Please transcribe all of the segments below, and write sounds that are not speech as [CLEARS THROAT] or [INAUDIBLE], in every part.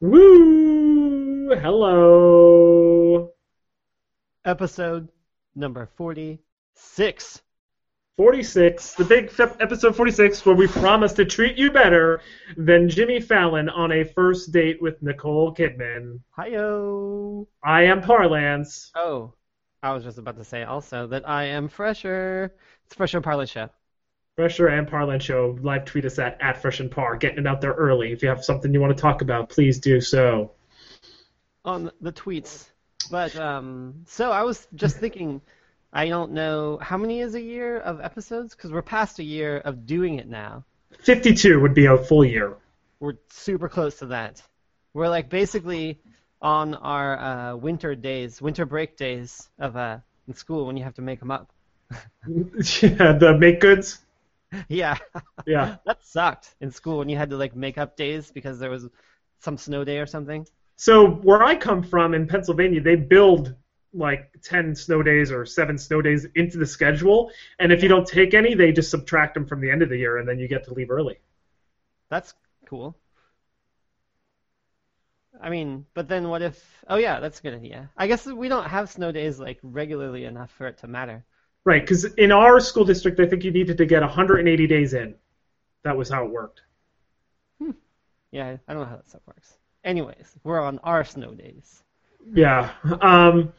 Woo! Hello. Episode number 46. 46, the big f- episode 46, where we promise to treat you better than Jimmy Fallon on a first date with Nicole Kidman. Hiyo. I am Parlance. Oh, I was just about to say also that I am Fresher. It's Fresher Parlor Show. Fresher and Parlance Show. Live tweet us at, at Fresh and Par. Getting it out there early. If you have something you want to talk about, please do so. On the tweets. But, um, so I was just [LAUGHS] thinking, I don't know, how many is a year of episodes? Because we're past a year of doing it now. 52 would be a full year. We're super close to that. We're like basically on our uh, winter days, winter break days of uh, in school when you have to make them up. [LAUGHS] [LAUGHS] yeah, the make goods. [LAUGHS] yeah. Yeah. [LAUGHS] That sucked in school when you had to like make up days because there was some snow day or something. So where I come from in Pennsylvania, they build like 10 snow days or 7 snow days into the schedule, and if you don't take any, they just subtract them from the end of the year and then you get to leave early. That's cool. I mean, but then what if? Oh yeah, that's a good idea. I guess we don't have snow days like regularly enough for it to matter. Right, cuz in our school district, I think you needed to get 180 days in. That was how it worked. Yeah, I don't know how that stuff works. Anyways, we're on our snow days. Yeah. Um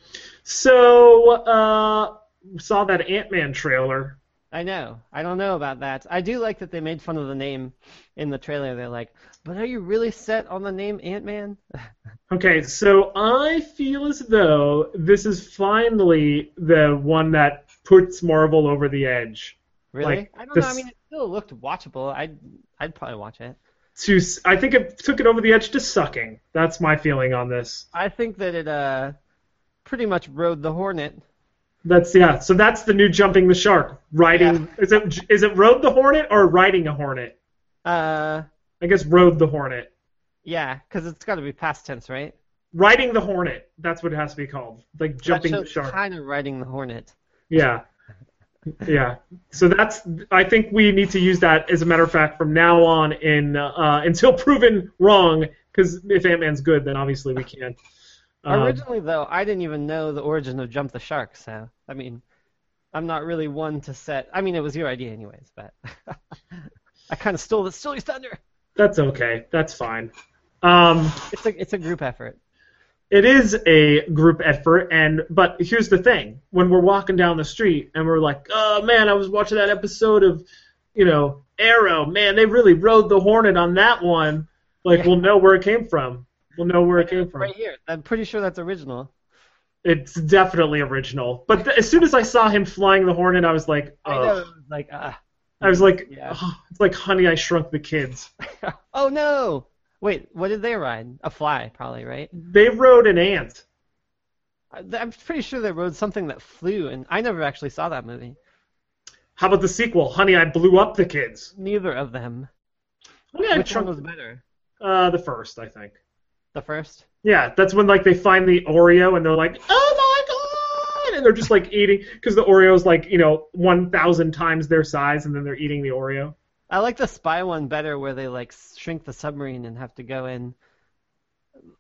so uh saw that Ant-Man trailer. I know. I don't know about that. I do like that they made fun of the name in the trailer. They're like, "But are you really set on the name Ant-Man?" [LAUGHS] Okay, so I feel as though this is finally the one that puts Marvel over the edge. Really? Like, I don't know. I mean, it still looked watchable. I'd I'd probably watch it. To I think it took it over the edge to sucking. That's my feeling on this. I think that it uh pretty much rode the Hornet. That's yeah. So that's the new jumping the shark. Riding is it is it rode the hornet or riding a hornet? Uh, I guess rode the hornet. yeah, because it's got to be past tense, right? Riding the hornet. That's what it has to be called. Like jumping the shark. kind of riding the Hornet. Yeah. Yeah. So that's I think we need to use that as a matter of fact from now on in uh, until proven wrong because if Ant-Man's good then obviously we can't. Um, Originally, though, I didn't even know the origin of Jump the Shark, so I mean, I'm not really one to set. I mean, it was your idea, anyways, but [LAUGHS] I kind of stole the stole your thunder. that's okay. That's fine. Um, It's a it's a group effort. It is a group effort and but here's the thing when we're walking down the street and we're like oh man i was watching that episode of you know arrow man they really rode the hornet on that one like Yeah. we'll know where it came from we'll know where it came from Right here, I'm pretty sure that's original. it's definitely original but th- as soon as i saw him flying the hornet i was like I know. oh like, uh, i was like Yeah. oh, it's like honey i shrunk the kids [LAUGHS] oh no! Wait, what did they ride? A fly, probably, right? they rode an ant I- I'm pretty sure they rode something that flew, and I never actually saw that movie. how about the sequel honey i blew up the kids Neither of them. I Which one was better? uh, the first i think The first? Yeah, that's when like they find the Oreo and they're like, "Oh my god!" and they're just like eating because the Oreo's like you know one thousand times their size, and then they're eating the Oreo. I like the spy one better, where they like shrink the submarine and have to go in,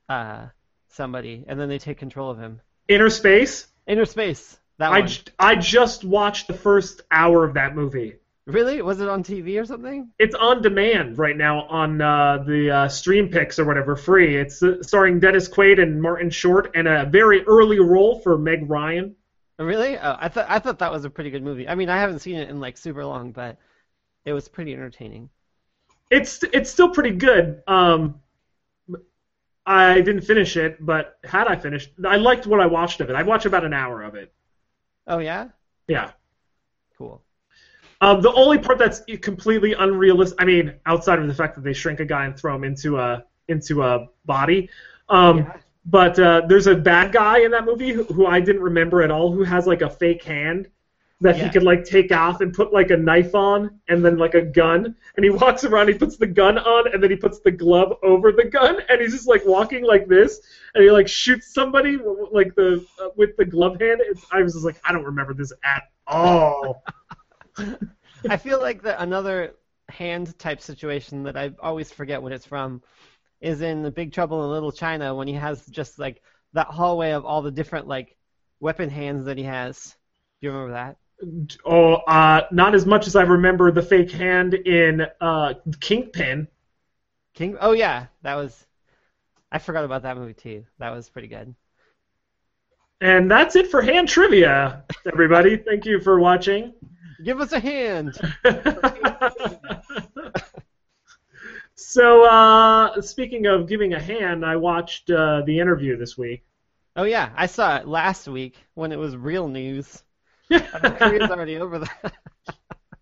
uh, somebody, and then they take control of him. Innerspace. Inner space. That I, one. j- I just watched the first hour of that movie. Really? Was it on TV or something? It's on demand right now on uh, the uh, Streampix or whatever, free. It's uh, starring Dennis Quaid and Martin Short, and a very early role for Meg Ryan. Really? Oh, I thought I thought that was a pretty good movie. I mean, I haven't seen it in like super long, but it was pretty entertaining. It's it's still pretty good. Um, I didn't finish it, but had I finished, I liked what I watched of it. I watched about an hour of it. Oh yeah? Yeah. Cool. Um, the only part that's completely unrealistic, I mean, outside of the fact that they shrink a guy and throw him into a into a body, um, Yeah. but uh, there's a bad guy in that movie who, who I didn't remember at all, who has like a fake hand that he Yeah. could like take off and put like a knife on and then like a gun, and he walks around, he puts the gun on, and then he puts the glove over the gun, and he's just like walking like this, and he like shoots somebody like the uh, with the glove hand. It's, I was just like, I don't remember this at all. [LAUGHS] [LAUGHS] I feel like the another hand type situation that I always forget what it's from is in the Big Trouble in Little China when he has just like that hallway of all the different like weapon hands that he has. Do you remember that? Oh, uh, not as much as I remember the fake hand in uh, Kingpin. King. Oh yeah, that was. I forgot about that movie too. That was pretty good. And that's it for hand trivia, everybody. Thank you for watching. Give us a hand. [LAUGHS] so, uh, speaking of giving a hand, I watched uh, the interview this week. Oh yeah, I saw it last week when it was real news. [LAUGHS] Korea's already over that.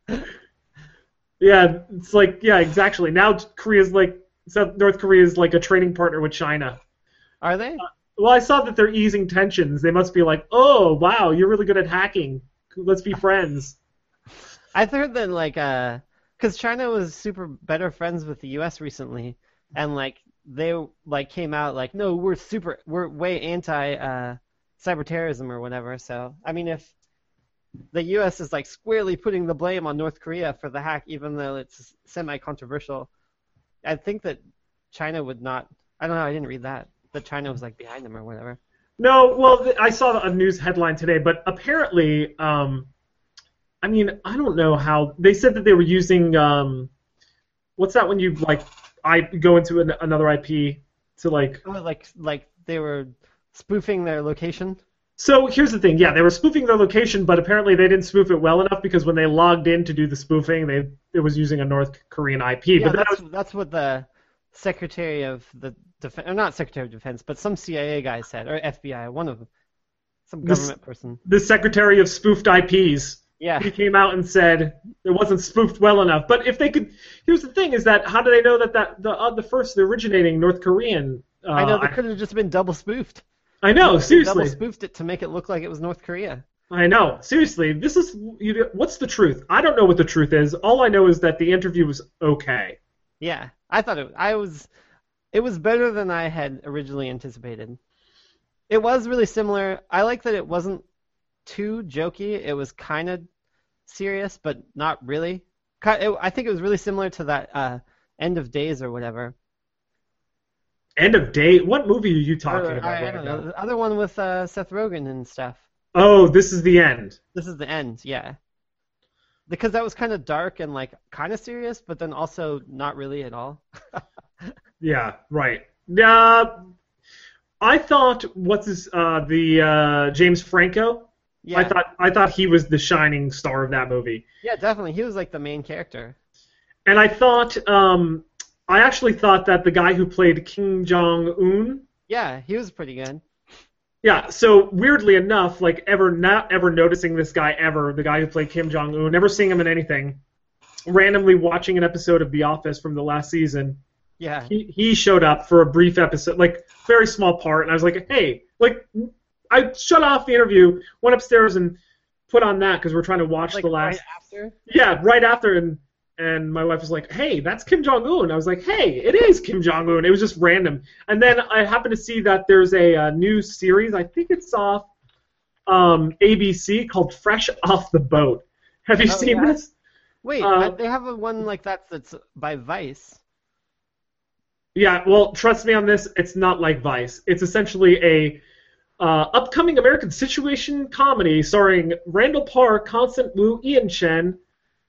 [LAUGHS] yeah, it's like yeah, exactly. Now Korea's like South North Korea is like a trading partner with China. Are they? Well, I saw that they're easing tensions. They must be like, oh wow, you're really good at hacking. Let's be friends. [LAUGHS] I've heard that like uh, because China was super better friends with the U.S. recently, and like they like came out like, no, we're super, we're way anti uh, cyber terrorism or whatever. So I mean, if the U.S. is like squarely putting the blame on North Korea for the hack, even though it's semi-controversial, I think that China would not. I don't know. I didn't read that. That China was like behind them or whatever. No, well, th- I saw a news headline today, but apparently, um, I mean, I don't know how they said that they were using um, what's that when you like I go into an, another IP to like Oh, like like they were spoofing their location. So here's the thing. Yeah, they were spoofing their location, but apparently they didn't spoof it well enough because when they logged in to do the spoofing, they it was using a North Korean IP. Yeah, but that that's was, that's what the Secretary of the Defense, or not Secretary of Defense, but some CIA guy said, or FBI, one of them, some government person. the Secretary of Spoofed IPs. Yeah, He came out and said it wasn't spoofed well enough. But if they could, here's the thing: is that how do they know that that the uh, the first the originating North Korean? Uh, I know they could have just been double spoofed. I know, They seriously. double spoofed it to make it look like it was North Korea. I know. Seriously, this is you, what's the truth? I don't know what the truth is. All I know is that the interview was okay. Yeah, I thought it. I was. It was better than I had originally anticipated. It was really similar. I like that it wasn't too jokey. It was kind of serious, but not really. I think it was really similar to that uh, End of Days or whatever. End of day. What movie are you talking Or, about? I, I don't know. The other one with uh, Seth Rogen and stuff. Oh, this is the end. This is the end, yeah. Because that was kind of dark and like kind of serious, but then also not really at all. [LAUGHS] Yeah, right. Uh, I thought what's his uh, the uh, James Franco. Yeah, I thought I thought he was the shining star of that movie, yeah, definitely. He was like the main character. and I thought um, I actually thought that the guy who played Kim Jong Un. Yeah, he was pretty good. Yeah, so weirdly enough, like ever not ever noticing this guy ever, the guy who played Kim Jong Un, never seeing him in anything. Randomly watching an episode of The Office from the last season, Yeah, he he showed up for a brief episode, like very small part, and I was like, hey, like I shut off the interview, went upstairs and put on that because we're trying to watch like the last. right after. Yeah, right after, and and my wife was like, hey, that's Kim Jong Un. I was like, hey, it is Kim Jong Un. It was just random, and then I happened to see that there's a, uh new series. I think it's off um, ABC called Fresh Off the Boat. Have you Oh, seen yeah? this? Wait, uh, they have a one like that that's by Vice. Yeah, well, trust me on this. It's not like Vice. It's essentially a uh, upcoming American situation comedy starring Randall Park, Constance Wu, Ian Chen,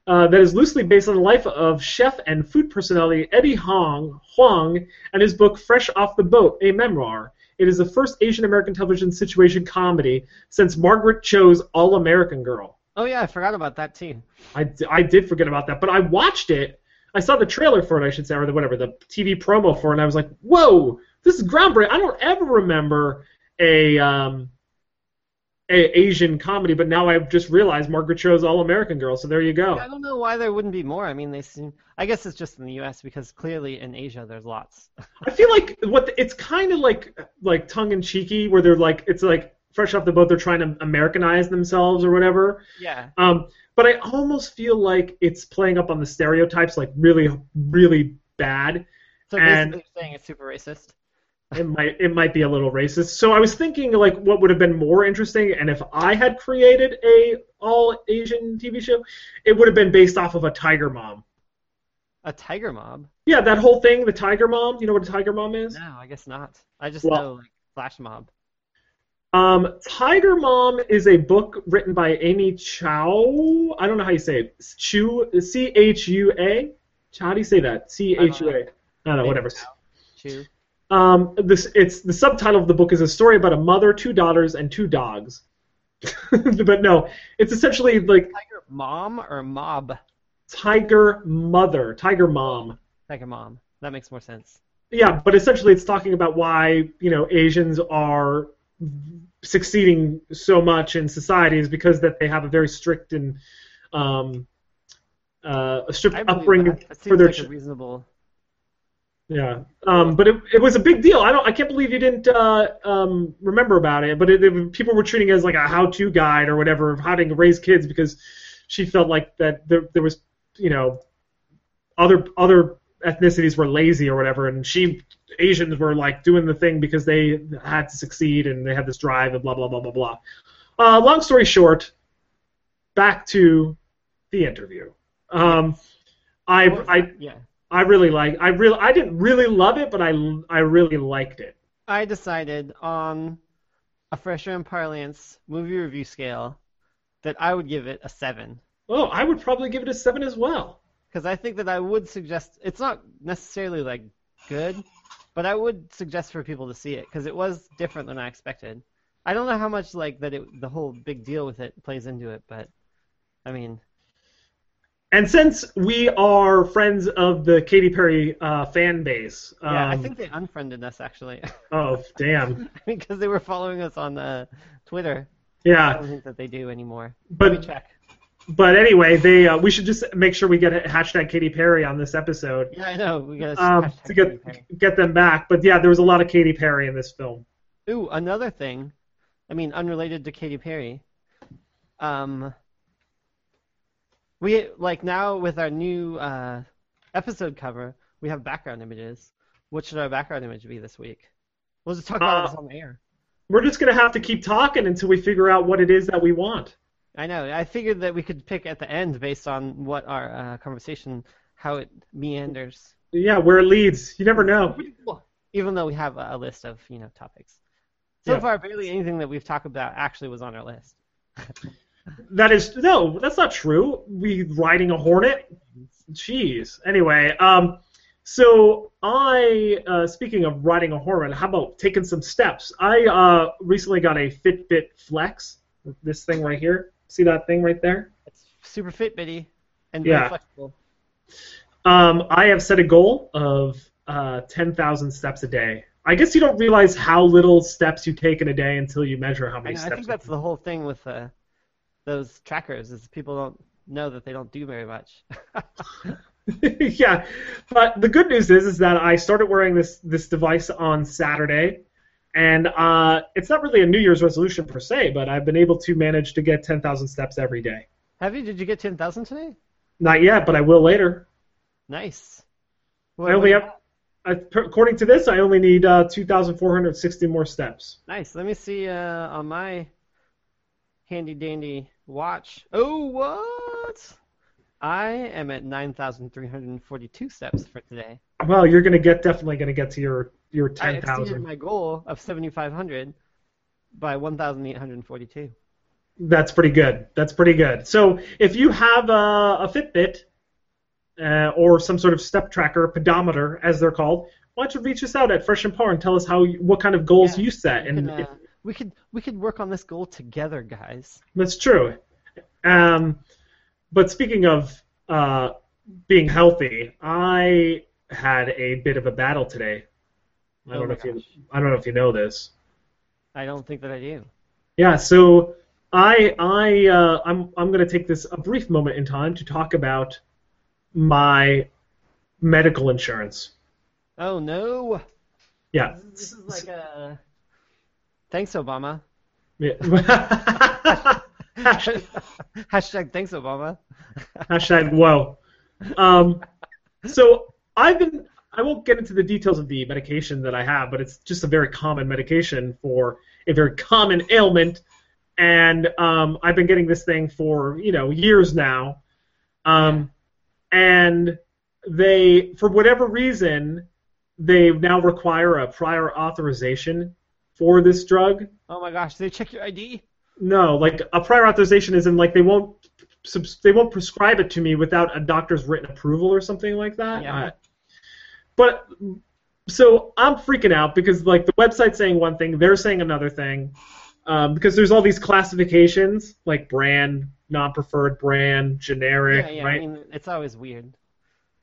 uh, that is loosely based on the life of chef and food personality Eddie Hong Huang and his book Fresh Off the Boat, a memoir. It is the first Asian American television situation comedy since Margaret Cho's All American Girl. Oh yeah, I forgot about that too. I, d- I did forget about that, but I watched it. I saw the trailer for it, I should say, or the whatever, the TV promo for it, and I was like, whoa, this is groundbreaking. I don't ever remember a um, a Asian comedy, but now I've just realized Margaret Cho's All American Girl. So there you go. I don't know why there wouldn't be more. I mean, they seem. I guess it's just in the U.S. because clearly in Asia there's lots. [LAUGHS] I feel like what the, it's kind of like like tongue in cheeky, where they're like it's like fresh off the boat, they're trying to Americanize themselves or whatever. Yeah. Um, but I almost feel like it's playing up on the stereotypes, like really, really bad. So And- you're saying it's super racist. It might it might be a little racist. So I was thinking like what would have been more interesting, and if I had created a all Asian TV show, it would have been based off of a Tiger Mom. A tiger mob? Yeah, that whole thing, the Tiger Mom. You know what a Tiger Mom is? No, I guess not. I just Well- know like Flash Mob. Um, Tiger Mom is a book written by Amy Chow. I don't know how you say it. Chu C H U A. How do you say that? C H U A. I don't know. Whatever. Chew. Um, this it's the subtitle of the book is a story about a mother, two daughters, and two dogs. [LAUGHS] but no, it's essentially like Tiger mom or mob? Tiger Mother, Tiger Mom. Tiger mom. That makes more sense. Yeah, but essentially it's talking about why you know Asians are succeeding so much in society is because that they have a very strict and um, uh, a strict upbringing for their like ch- reasonable. Yeah. Um, but it, it was a big deal. I don't. I can't believe you didn't uh, um, remember about it. But it, it- people were treating it as like a how-to guide or whatever of how to raise kids because she felt like that there, there was you know other other ethnicities were lazy or whatever, and she Asians were like doing the thing because they had to succeed and they had this drive and blah blah blah blah blah. Uh, long story short, back to the interview. Um, I I yeah. I really like. I really. I didn't really love it, but I I really liked it. I decided on a fresher in parlance movie review scale that I would give it a seven. Oh, I would probably give it a seven as well. because I think that I would suggest it's not necessarily like good, but I would suggest for people to see it because it was different than I expected. I don't know how much like that it, the whole big deal with it plays into it, but I mean, And since we are friends of the Katy Perry uh, fan base, um, yeah, I think they unfriended us actually Oh, damn. [LAUGHS] because they were following us on uh, Twitter. Yeah, I don't think that they do anymore. Let me but check. but anyway, they uh, we should just make sure we get a hashtag Katy Perry on this episode Yeah, I know. We got um, to get get them back. But yeah, there was a lot of Katy Perry in this film. Ooh, another thing. I mean, unrelated to Katy Perry. Um, we like now with our new uh, episode cover, we have background images. What should our background image be this week? We'll just talk about Uh, this on the air. We're just gonna have to keep talking until we figure out what it is that we want. I know. I figured that we could pick at the end based on what our uh, conversation, how it meanders. Yeah, where it leads. You never know. Even though we have a list of you know topics. So Yeah. far, barely anything that we've talked about actually was on our list. [LAUGHS] That is no, that's not true. We riding a hornet. Jeez. Anyway, um, so I, uh, speaking of riding a hornet, how about taking some steps? I uh, recently got a Fitbit Flex. This thing right here. See that thing right there? It's super fit, bitty, and Yeah. flexible. Um, I have set a goal of uh, 10,000 steps a day. I guess you don't realize how little steps you take in a day until you measure how I, many know, I steps. think that's the whole thing with uh, those trackers is people don't know that they don't do very much. [LAUGHS] [LAUGHS] yeah, but the good news is is that I started wearing this this device on Saturday, and uh, it's not really a New Year's resolution per se, but I've been able to manage to get 10,000 steps every day. Have you? Did you get ten thousand today? Not yet, but I will later. Nice. I only have, I, according to this, I only need uh, 2,460 more steps. Nice. Let me see uh, on my handy dandy watch. Oh, what? I am at nine thousand three hundred and forty-two steps for today. Well, you're gonna get definitely gonna get to your your 10,000. I exceeded 10,000. my goal of seventy-five hundred by one thousand eight hundred forty-two. That's pretty good. That's pretty good. So if you have a, a Fitbit uh, or some sort of step tracker, pedometer, as they're called, why don't you reach us out at Fresh and Par and tell us how you, what kind of goals Yeah, you set? And could, uh, if, we could we could work on this goal together, guys. that's true. Um, but speaking of uh, being healthy, I had a bit of a battle today. I Oh don't know my if you. I don't know if you know this. I don't think that I do. Yeah, so I I uh, I'm I'm going to take this a brief moment in time to talk about my medical insurance. Oh no! Yeah. This is like a. Thanks, Obama. Yeah. [LAUGHS] Hashtag, Hashtag thanks, Obama. hashtag whoa. Um, so I've been I won't get into the details of the medication that I have, but it's just a very common medication for a very common ailment, and um, I've been getting this thing for you know years now, um, and they for whatever reason they now require a prior authorization for this drug. Oh my gosh, they check your ID? No, like a prior authorization is in like they won't they won't prescribe it to me without a doctor's written approval or something like that. Yeah. I- but so I'm freaking out because like the website's saying one thing, they're saying another thing. Um, because there's all these classifications like brand, non-preferred brand, generic, Yeah, yeah. right? I mean, it's always weird.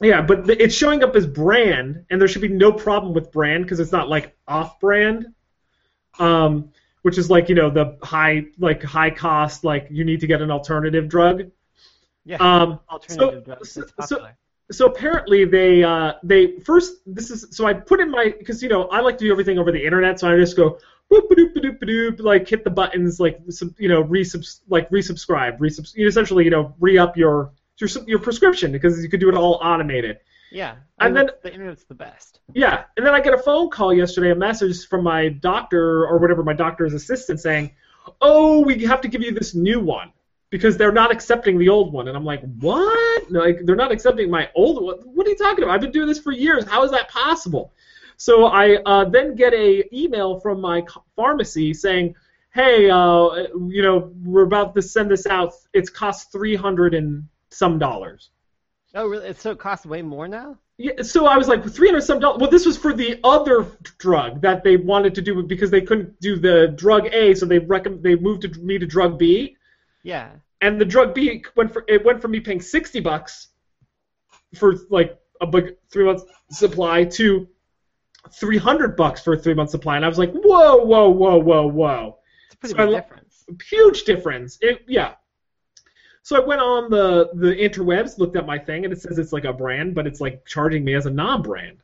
Yeah, but it's showing up as brand, and there should be no problem with brand because it's not like off-brand, um, which is like you know the high like high cost like you need to get an alternative drug. Yeah. Um, Alternative so- drugs. so- so- so apparently they uh, they first this is so I put in my because you know I like to do everything over the internet, so I just go whoop doop doop doop like hit the buttons like sub, you know resubs like resubscribe resubs you essentially you know re up your your your prescription because you could do it all automated. Yeah. and then- the internet's the best. Yeah, and then I get a phone call yesterday, a message from my doctor or whatever my doctor's assistant saying, "Oh, we have to give you this new one because they're not accepting the old one." And I'm like, "What? Like they're not accepting my old one? What are you talking about? I've been doing this for years. How is that possible?" So I uh, then get a email from my pharmacy saying, "Hey, uh, you know, we're about to send this out. It's cost three hundred and some dollars." Oh, really? So it costs way more now? Yeah, so I was like, three hundred some dollars. Well, this was for the other drug that they wanted to do because they couldn't do the drug A, so they recomm- they moved to, me to drug B, Yeah. and the drug B went for it went from me paying sixty bucks for like a big three month supply to three hundred bucks for a three month supply, and I was like, whoa, whoa, whoa, whoa, whoa It's a pretty So big lo- difference. huge difference. It, yeah. So I went on the the interwebs, looked at my thing, and it says it's like a brand, but it's like charging me as a non-brand.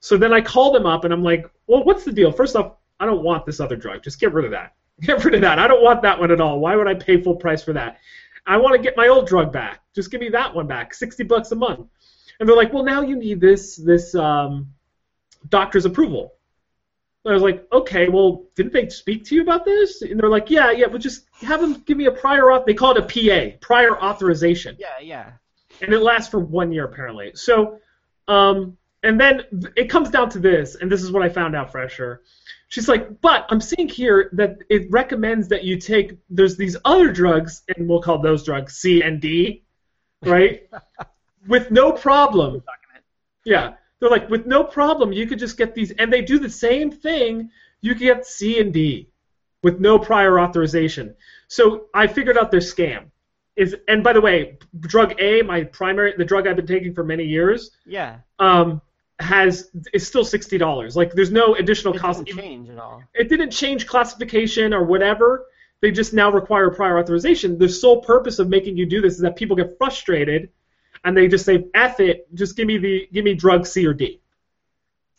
So then I called them up, and I'm like, "Well, what's the deal? First off, I don't want this other drug. Just get rid of that. [LAUGHS] Get rid of that. I don't want that one at all. Why would I pay full price for that? I want to get my old drug back. Just give me that one back. Sixty bucks a month." And they're like, "Well, now you need this this um, doctor's approval." I was like, okay, well, didn't they speak to you about this? And they're like, yeah, yeah, but just have them give me a prior auth. They call it a PA, prior authorization, Yeah, yeah. and it lasts for one year apparently. So, um, and then it comes down to this, and this is what I found out, Fresher. She's like, but I'm seeing here that it recommends that you take. There's these other drugs, and we'll call those drugs C and D, right? [LAUGHS] With no problem. Yeah. They're like, with no problem, you could just get these, and they do the same thing. You can get C and D with no prior authorization. So I figured out their scam. Is and by the way, drug A, my primary, the drug I've been taking for many years, Yeah. um, has is still sixty dollars. Like there's no additional It cost. doesn't change at all. It didn't change classification or whatever. They just now require prior authorization. The sole purpose of making you do this is that people get frustrated, and they just say, "F it, just give me the give me drug C or D."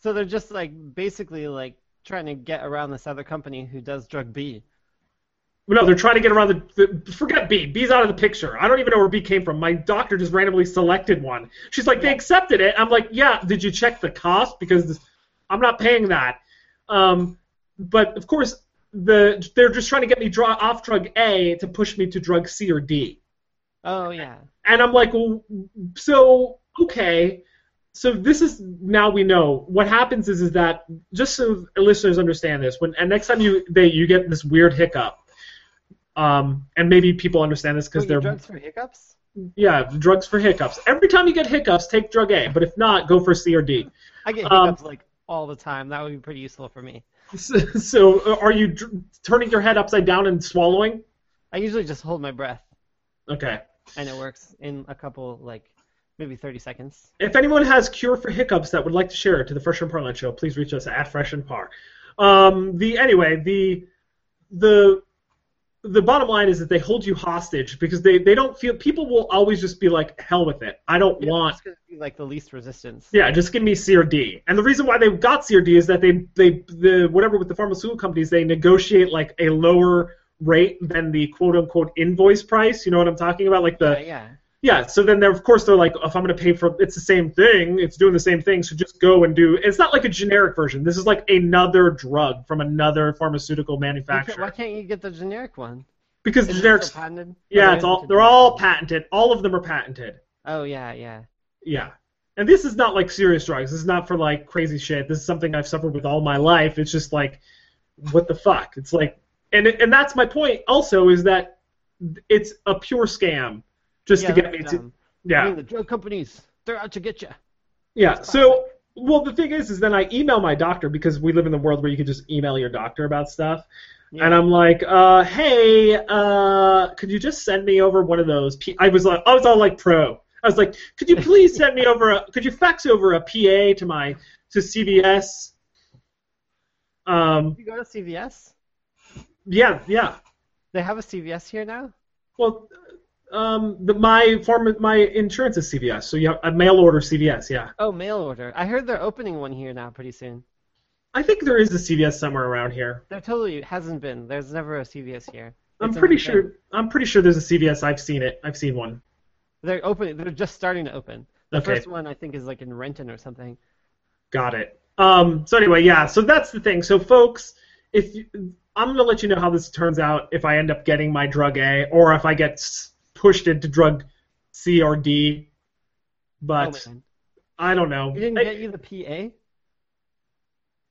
So they're just like basically like trying to get around this other company who does drug B. No, they're trying to get around the, the. Forget B. B's out of the picture. I don't even know where B came from. My doctor just randomly selected one. She's like, they accepted it. I'm like, yeah. Did you check the cost? Because this, I'm not paying that. Um, but of course, the they're just trying to get me draw off drug A to push me to drug C or D. Oh yeah. And I'm like, well, so okay. So this is now we know what happens is is that just so listeners understand this when and next time you they you get this weird hiccup, um, and maybe people understand this because they're drugs for hiccups? yeah drugs for hiccups. Every time you get hiccups, take drug A, but if not, go for C or D. I get Um, hiccups like all the time. That would be pretty useful for me. So, so uh, are you dr- turning your head upside down and swallowing? I usually just hold my breath, Okay. And it works in a couple like maybe 30 seconds. If anyone has cure for hiccups that would like to share it to the Fresh and Parlance show, please reach us at Fresh and Par. Um, the anyway, the the the bottom line is that they hold you hostage because they, they don't feel people will always just be like hell with it. I don't Yeah, want it's be like the least resistance. yeah, just give me C or D. And the reason why they got C or D is that they they the whatever with the pharmaceutical companies they negotiate like a lower rate than the quote unquote invoice price. You know what I'm talking about? Like the yeah, yeah. yeah, so then they're of course they're like, if I'm gonna pay for it's the same thing, it's doing the same thing, so just go and do. It's not like a generic version. This is like another drug from another pharmaceutical manufacturer. Why can't you get the generic one? Because Is generics, still patented? yeah, it's all they're all patented. All of them are patented. Oh yeah, yeah. Yeah. and this is not like serious drugs. This is not for like crazy shit. This is something I've suffered with all my life. It's just like, what the fuck? It's like, and and that's my point. Also, is that it's a pure scam, just yeah, to get me to dumb. yeah I mean, the drug companies, they're out to get you. yeah. So well, the thing is, is then I email my doctor because we live in the world where you can just email your doctor about stuff. Yeah. And I'm like, uh, hey, uh, could you just send me over one of those? P- I was like, I was all like pro. I was like, could you please send me over? A, could you fax over a PA to my to CVS? Um, you go to CVS? Yeah, yeah. They have a CVS here now. Well, um, the, my form, my insurance is CVS, so you have a mail order CVS. Yeah, Oh, mail order. I heard they're opening one here now pretty soon. I think there is a CVS somewhere around here. There totally hasn't been. There's never a CVS here. I'm It's pretty thing. sure. I'm pretty sure there's a CVS. I've seen it. I've seen one. They're opening. They're just starting to open. The Okay. first one I think is like in Renton or something. Got it. Um, so anyway, yeah. So that's the thing. So folks, if you, I'm gonna let you know how this turns out if I end up getting my drug A or if I get pushed into drug C or D. But oh I don't know. you didn't I, get you the PA?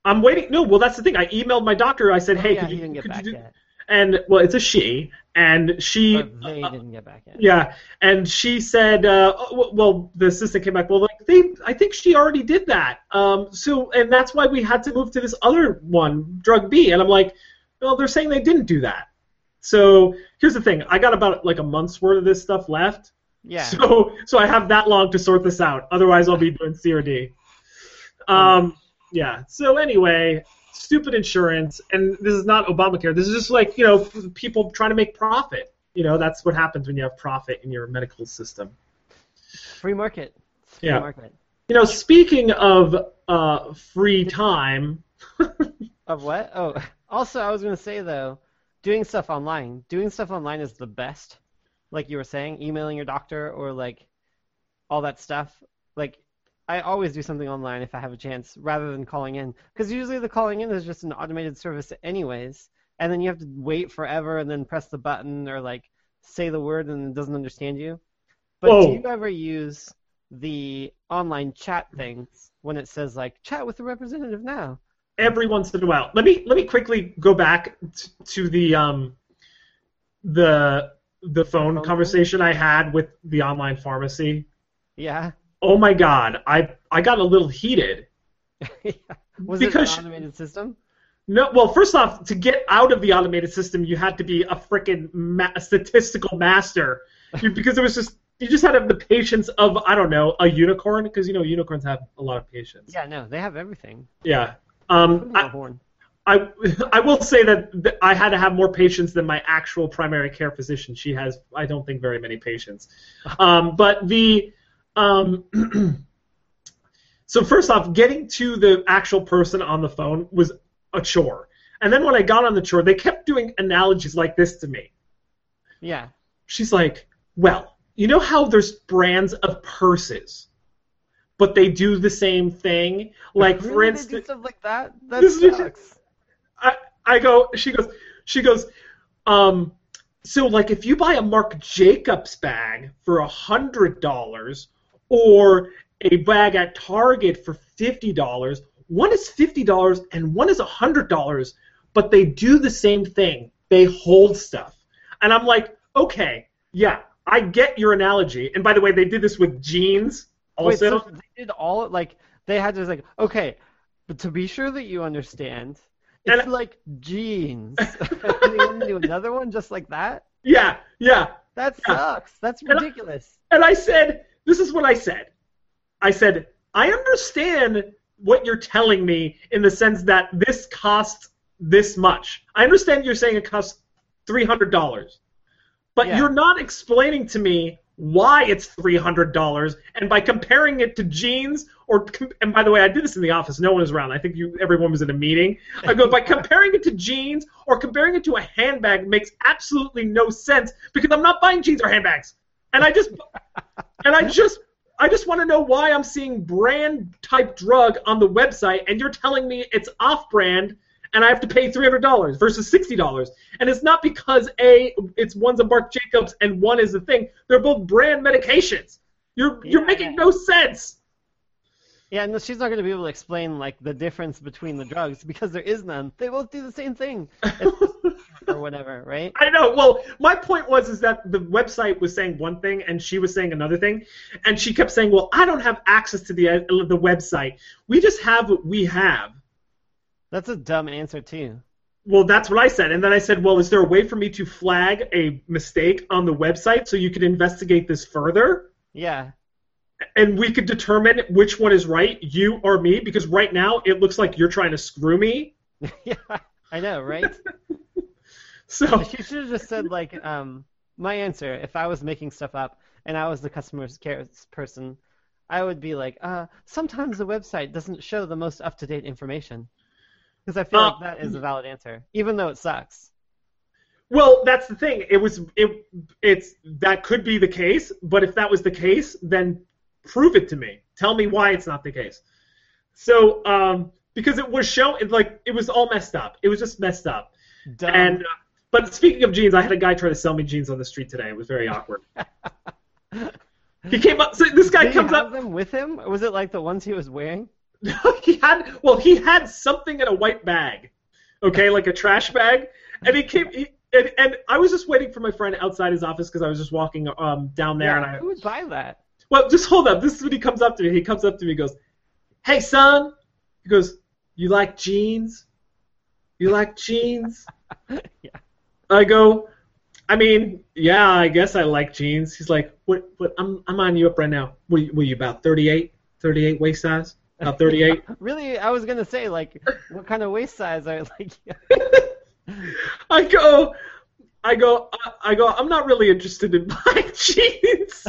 I'm waiting. No, well that's the thing. I emailed my doctor. I said, Oh, hey, yeah, could he you, didn't get could you do? yet. And well, it's a she, and she. Or they uh, didn't get back yet. Yeah, and she said, uh, oh, well, the assistant came back. Well, like they, I think she already did that. Um, so, and that's why we had to move to this other one, drug B. And I'm like, well, they're saying they didn't do that. So here's the thing: I got about like a month's worth of this stuff left. Yeah. So, so I have that long to sort this out. Otherwise, I'll be doing C or D. Um, yeah. So anyway, stupid insurance, and this is not Obamacare. This is just like you know people trying to make profit. You know that's what happens when you have profit in your medical system. Free market. Free Yeah. market. You know, speaking of uh, free time, [LAUGHS] Of what? Oh, also I was gonna say though, doing stuff online. Doing stuff online is the best. Like you were saying, emailing your doctor or like all that stuff. Like I always do something online if I have a chance, rather than calling in, because usually the calling in is just an automated service anyways, and then you have to wait forever and then press the button or like say the word and it doesn't understand you. But Whoa. do you ever use the online chat things when it says like chat with the representative now? Every once in a while. Let me let me quickly go back t- to the um, the the phone phone conversation I had with the online pharmacy. Yeah. Oh my god, I I got a little heated. [LAUGHS] Was Because- it an automated system? No, well, first off, to get out of the automated system, you had to be a freaking ma- statistical master, you, because it was just you just had to have the patience of I don't know a unicorn, because you know unicorns have a lot of patience. Yeah, no, they have everything. Yeah. Um, I. I I will say that I had to have more patience than my actual primary care physician. She has I don't think very many patients. [LAUGHS] Um, but the um, [CLEARS THROAT] so first off, getting to the actual person on the phone was a chore. And then when I got on the chore, they kept doing analogies like this to me. Yeah. She's like, "Well, you know how there's brands of purses, but they do the same thing. Like for Really? Do instance, stuff like that? That sucks. I, I go, she goes, she goes, um, so like if you buy a Marc Jacobs bag for a hundred dollars or a bag at Target for fifty dollars, one is fifty dollars and one is a hundred dollars, but they do the same thing. They hold stuff, and I'm like, okay, yeah, I get your analogy. And by the way, they did this with jeans Wait, also. so they did all like they had to like okay, but to be sure that you understand, And- it's like jeans. [LAUGHS] [LAUGHS] and you want to do another one just like that? yeah, yeah. That Yeah. sucks. That's And I- ridiculous. And I said, this is what I said. I said, I understand what you're telling me in the sense that this costs this much. I understand you're saying it costs $300. But Yeah. you're not explaining to me why it's $300 and by comparing it to jeans or and by the way I did this in the office no one was around. I think you everyone was in a meeting. I go by comparing it to jeans or comparing it to a handbag makes absolutely no sense because I'm not buying jeans or handbags. And I just and I just I just want to know why I'm seeing brand type drug on the website and you're telling me it's off brand and I have to pay $300 versus $60. And it's not because A, it's one's a Marc Jacobs and one is a thing. They're both brand medications. You're you're making yeah. no sense. Yeah, and she's not going to be able to explain like the difference between the drugs because there is none. They both do the same thing, [LAUGHS] or whatever, right? I know. Well, my point was is that the website was saying one thing and she was saying another thing, and she kept saying, "Well, I don't have access to the uh, the website. We just have what we have." That's a dumb answer too. Well, that's what I said, and then I said, "Well, is there a way for me to flag a mistake on the website so you could investigate this further?" Yeah, and we could determine which one is right, you or me, because right now it looks like you're trying to screw me. [LAUGHS] yeah, I know, right? [LAUGHS] So She should have just said like, um, my answer if I was making stuff up and I was the customer care person, I would be like, uh, sometimes the website doesn't show the most up to date information. Because I feel Uh, like that is a valid answer, even though it sucks. Well, that's the thing. It was it it's that could be the case, but if that was the case, then prove it to me. Tell me why it's not the case. So, um, because it was shown, like it was all messed up. It was just messed up. Dumb. And uh, but speaking of jeans, I had a guy try to sell me jeans on the street today. It was very awkward. [LAUGHS] he came up. So this guy Did he comes have up. them with him? Or was it like the ones he was wearing? [LAUGHS] he had well, he had something in a white bag, okay, like a trash bag, and he came. He, and, and I was just waiting for my friend outside his office because I was just walking um, down there, yeah, and I who would buy that? well, just hold up. This is when he comes up to me. He comes up to me, and goes, "Hey, son," he goes, "You like jeans? You like jeans?" [LAUGHS] Yeah. I go, I mean, yeah, I guess I like jeans. He's like, what? What? I'm I'm on you up right now. Were you, were you about 38? 38 waist size? About 38? [LAUGHS] Really, I was gonna say like, what kind of waist size are like? [LAUGHS] I go, I go, I- I go. I'm not really interested in [LAUGHS] buying jeans.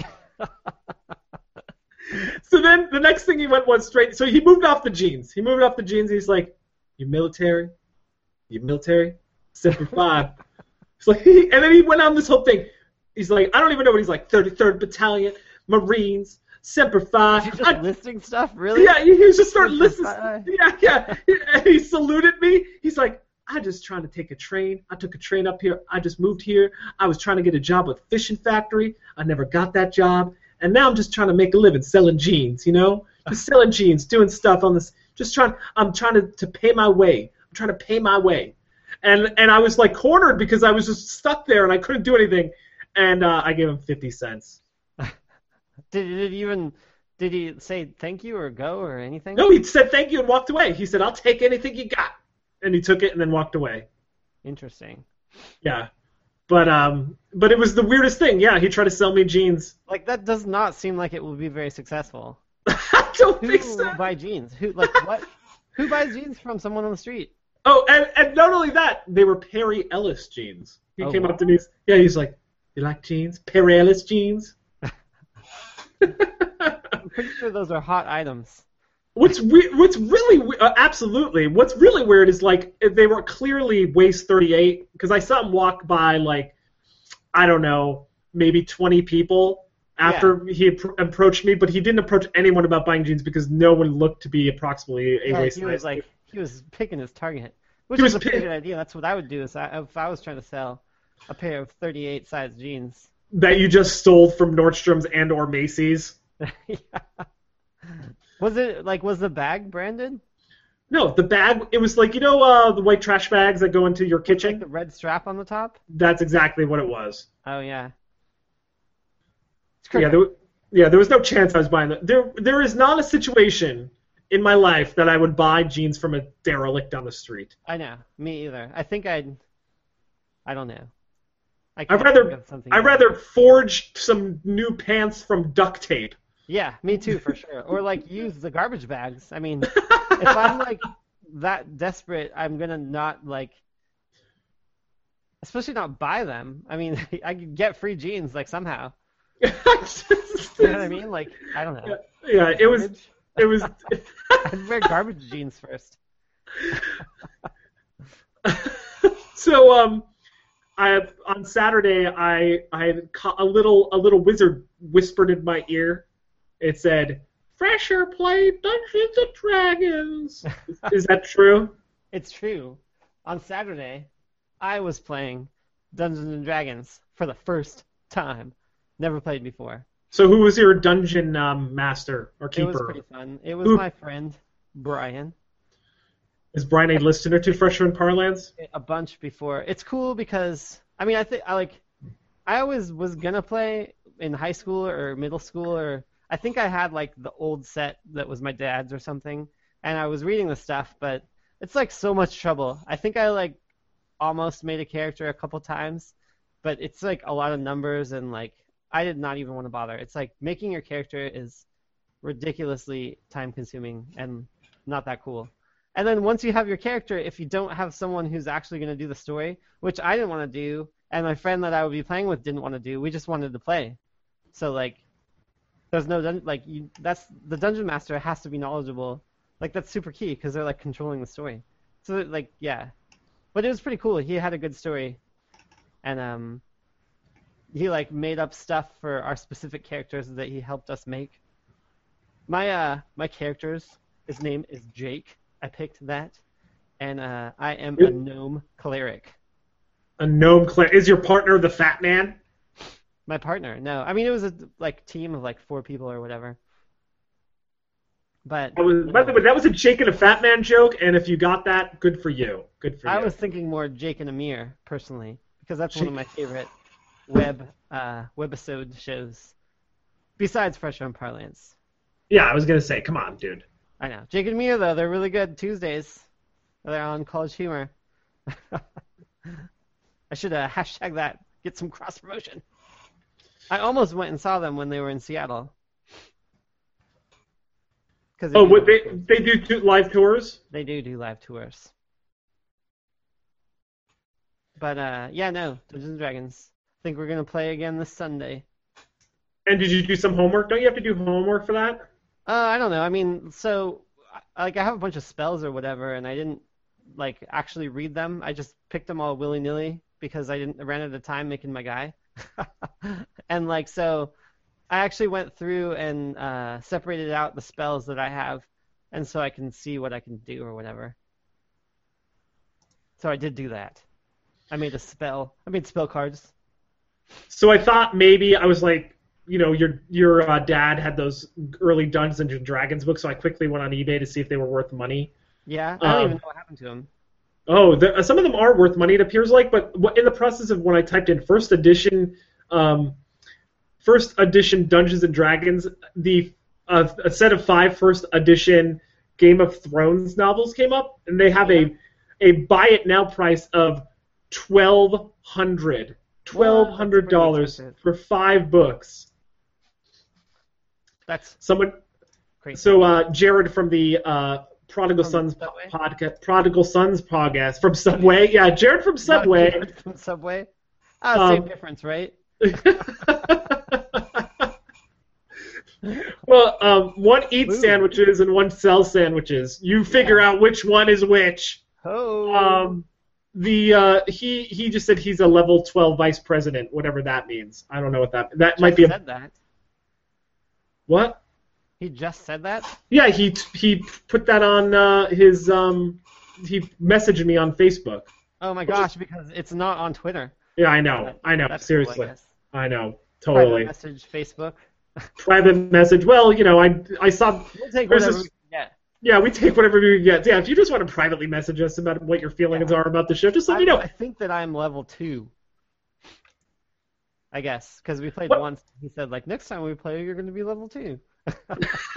so then the next thing he went was straight. So he moved off the jeans. He moved off the jeans. He's like, "You military? You military? Semper Fi." He's like, and then he went on this whole thing. He's like, I don't even know what he's like. 33rd Battalion, Marines, Semper Fi. Is he I- listing stuff? Really? yeah, he, he was just started Semper listening. Yeah, yeah. And he saluted me. He's like, I'm just trying to take a train. I took a train up here. I just moved here. I was trying to get a job with fishing factory. I never got that job. And now I'm just trying to make a living selling jeans, you know? Just [LAUGHS] selling jeans, doing stuff on this. Just trying. I'm trying to, to pay my way. I'm trying to pay my way. And and I was like cornered because I was just stuck there and I couldn't do anything. And uh, I gave him 50 cents. Did, he even did he say thank you or go or anything? No, he said thank you and walked away. He said, I'll take anything you got. And he took it and then walked away. Interesting. Yeah. But um but it was the weirdest thing. Yeah, he tried to sell me jeans. Like that does not seem like it will be very successful. [LAUGHS] I don't Who think so. buy jeans? Who like what? [LAUGHS] Who buys jeans from someone on the street? Oh, and, and not only that, they were Perry Ellis jeans. He Oh, came wow. up to me. Yeah, he's like, "You like jeans? Perry Ellis jeans?" I'm pretty sure those are hot items. What's we- what's really we- uh, absolutely what's really weird is like they were clearly waist 38 because I saw him walk by like I don't know maybe 20 people after he appro- approached me, but he didn't approach anyone about buying jeans because no one looked to be approximately a Yeah, waist he was like he was picking his target, which He was a pretty good idea. That's what I would do is I, if I was trying to sell a pair of 38 size jeans. That you just stole from Nordstrom's and or Macy's. Yeah. [LAUGHS] Was it like was the bag branded? No, the bag. It was like you know uh, the white trash bags that go into your Like kitchen. the red strap on the top? That's exactly what it was. Oh yeah. It's Yeah, there, yeah, there was no chance I was buying that. There, there is not a situation in my life that I would buy jeans from a derelict on the street. I know. Me either. I think I'd. I don't know. I I'd rather- something I'd else. rather forge some new pants from duct tape. Yeah, me too for sure. Or like use the garbage bags. I mean, if [LAUGHS] I'm like that desperate, I'm gonna not like, especially not buy them. I mean, [LAUGHS] I could get free jeans like somehow. [LAUGHS] You know what I mean? Like I don't know. Yeah, it was. It was. I'd wear garbage jeans first. so um, I on Saturday I I had ca- a little a little wizard whispered in my ear. It said, "Fresher play Dungeons and Dragons." [LAUGHS] Is that true? It's true. On Saturday, I was playing Dungeons and Dragons for the first time. Never played before. So who was your dungeon um, master or keeper? It was pretty fun. It was my friend Brian. Is Brian a listener to Fresher and Parlance? a bunch before. It's cool because I mean I think I like I always was gonna play in high school or middle school or I think I had like the old set that was my dad's or something and I was reading the stuff but it's like so much trouble. I think I like almost made a character a couple times but it's like a lot of numbers and like I did not even want to bother. It's like making your character is ridiculously time consuming and not that cool. And then once you have your character, if you don't have someone who's actually going to do the story, which I didn't want to do, and my friend that I would be playing with didn't want to do, we just wanted to play. So like, there's no dun- like you. That's the dungeon master has to be knowledgeable. Like that's super key because they're like controlling the story. So like yeah, but it was pretty cool. He had a good story, and um, he like made up stuff for our specific characters that he helped us make. My uh my characters, his name is Jake. I picked that, and uh, I am a gnome cleric. A gnome cleric Is your partner the fat man? My partner, no, I mean it was a like team of like four people or whatever. But That was, by the way, that was a Jake and a fat man joke, and if you got that, good for you. Good for I you. was thinking more Jake and Amir personally because that's one of my favorite web uh, webisode shows. Besides Fresher and Parlance, Yeah, I was gonna say, come on, dude. I know Jake and Amir though they're really good Tuesdays. They're on College Humor. [LAUGHS] I should uh, [LAUGHS] hashtag that. Get some cross promotion. I almost went and saw them when they were in Seattle. Oh, what they they do two live tours? They do do live tours. But uh, yeah, no, Dungeons and Dragons. I think we're gonna play again this Sunday. And did you do some homework? Don't you have to do homework for that? Uh, I don't know. I mean, so like I have a bunch of spells or whatever, and I didn't like actually read them. I just picked them all willy nilly because I didn't I ran out of time making my guy. [LAUGHS] and like so, I actually went through and uh, separated out the spells that I have, and so I can see what I can do or whatever. So I did do that. I made a spell. I made spell cards. So I thought maybe I was like, you know, your your uh, dad had those early Dungeons and Dragons books, so I quickly went on eBay to see if they were worth money. Yeah, I don't Um, even know what happened to them. Oh, the, some of them are worth money. It appears like, but in the process of when I typed in first edition, um, first edition Dungeons and Dragons, the uh, a set of five first edition Game of Thrones novels came up, and they have a a buy it now price of twelve hundred. Twelve hundred dollars for five books. That's Someone, crazy. so uh, Jared from the uh, Prodigal From Sons podcast, Prodigal Sons podcast from Subway. Yeah, Jared from Subway. Not from Subway. Ah, same Um, difference, right? [LAUGHS] well, um, one eats Ooh. sandwiches and one sells sandwiches. You figure Yeah. out which one is which. Oh. Um, the uh, he he just said he's a level twelve vice president, whatever that means. I don't know what that that might Just be a that. What? He just said that. Yeah, he he put that on uh, his um he messaged me on Facebook. Oh my gosh, because it's not on Twitter. Yeah, I know, That- I know, that's cool, seriously, I. I know, Private totally. message Facebook. [LAUGHS] Private message. Well, you know, I I saw We'll take whatever this- we can get. Yeah, we take whatever we can get. Yeah, if you just want to privately message us about what your feelings Yeah. are about the show, just let I, me know. I think that I'm level two. I guess because we played What? once. He said like next time we play, you're going to be level two. [LAUGHS] [LAUGHS]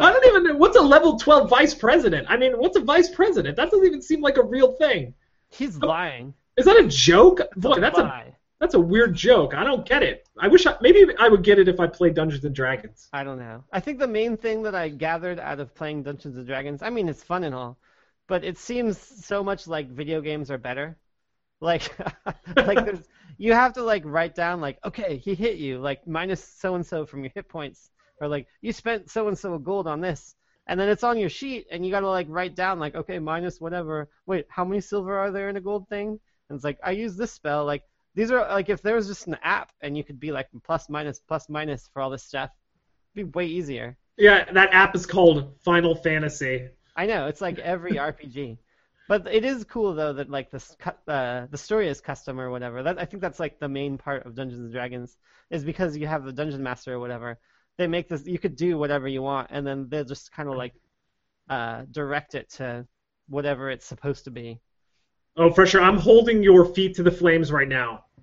I don't even know what's a level 12 vice president. I mean, what's a vice president? That doesn't even seem like a real thing. He's oh, lying. Is that a joke? Boy, that's a that's a weird joke. I don't get it. I wish I, maybe I would get it if I played Dungeons and Dragons. I don't know. I think the main thing that I gathered out of playing Dungeons and Dragons, I mean, it's fun and all, but it seems so much like video games are better. Like, [LAUGHS] like there's, [LAUGHS] you have to like write down like, okay, he hit you, like minus so and so from your hit points, or like you spent so and so gold on this, and then it's on your sheet, and you gotta like write down like, okay, minus whatever. Wait, how many silver are there in a gold thing? And it's like I use this spell. Like these are like if there was just an app and you could be like plus minus plus minus for all this stuff, it'd be way easier. Yeah, that app is called Final Fantasy. I know it's like every [LAUGHS] RPG. But it is cool though that like this uh, the story is custom or whatever. That I think that's like the main part of Dungeons and Dragons is because you have the dungeon master or whatever. They make this you could do whatever you want and then they'll just kind of like uh, direct it to whatever it's supposed to be. Oh, for sure. I'm holding your feet to the flames right now. Oh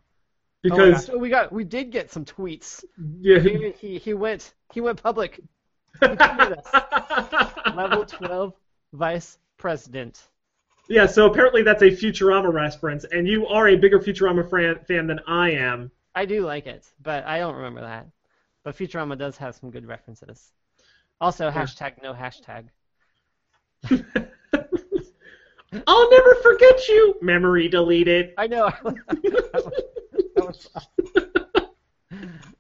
Because. Oh, we got we did get some tweets. yeah. He, he he went he went public. [LAUGHS] Level 12 vice president. yeah, so apparently that's a Futurama reference, and you are a bigger Futurama fan, fan than I am. I do like it, but I don't remember that. But Futurama does have some good references. Also, hashtag no hashtag. I'll never forget you. Memory deleted. I know. That was- that was-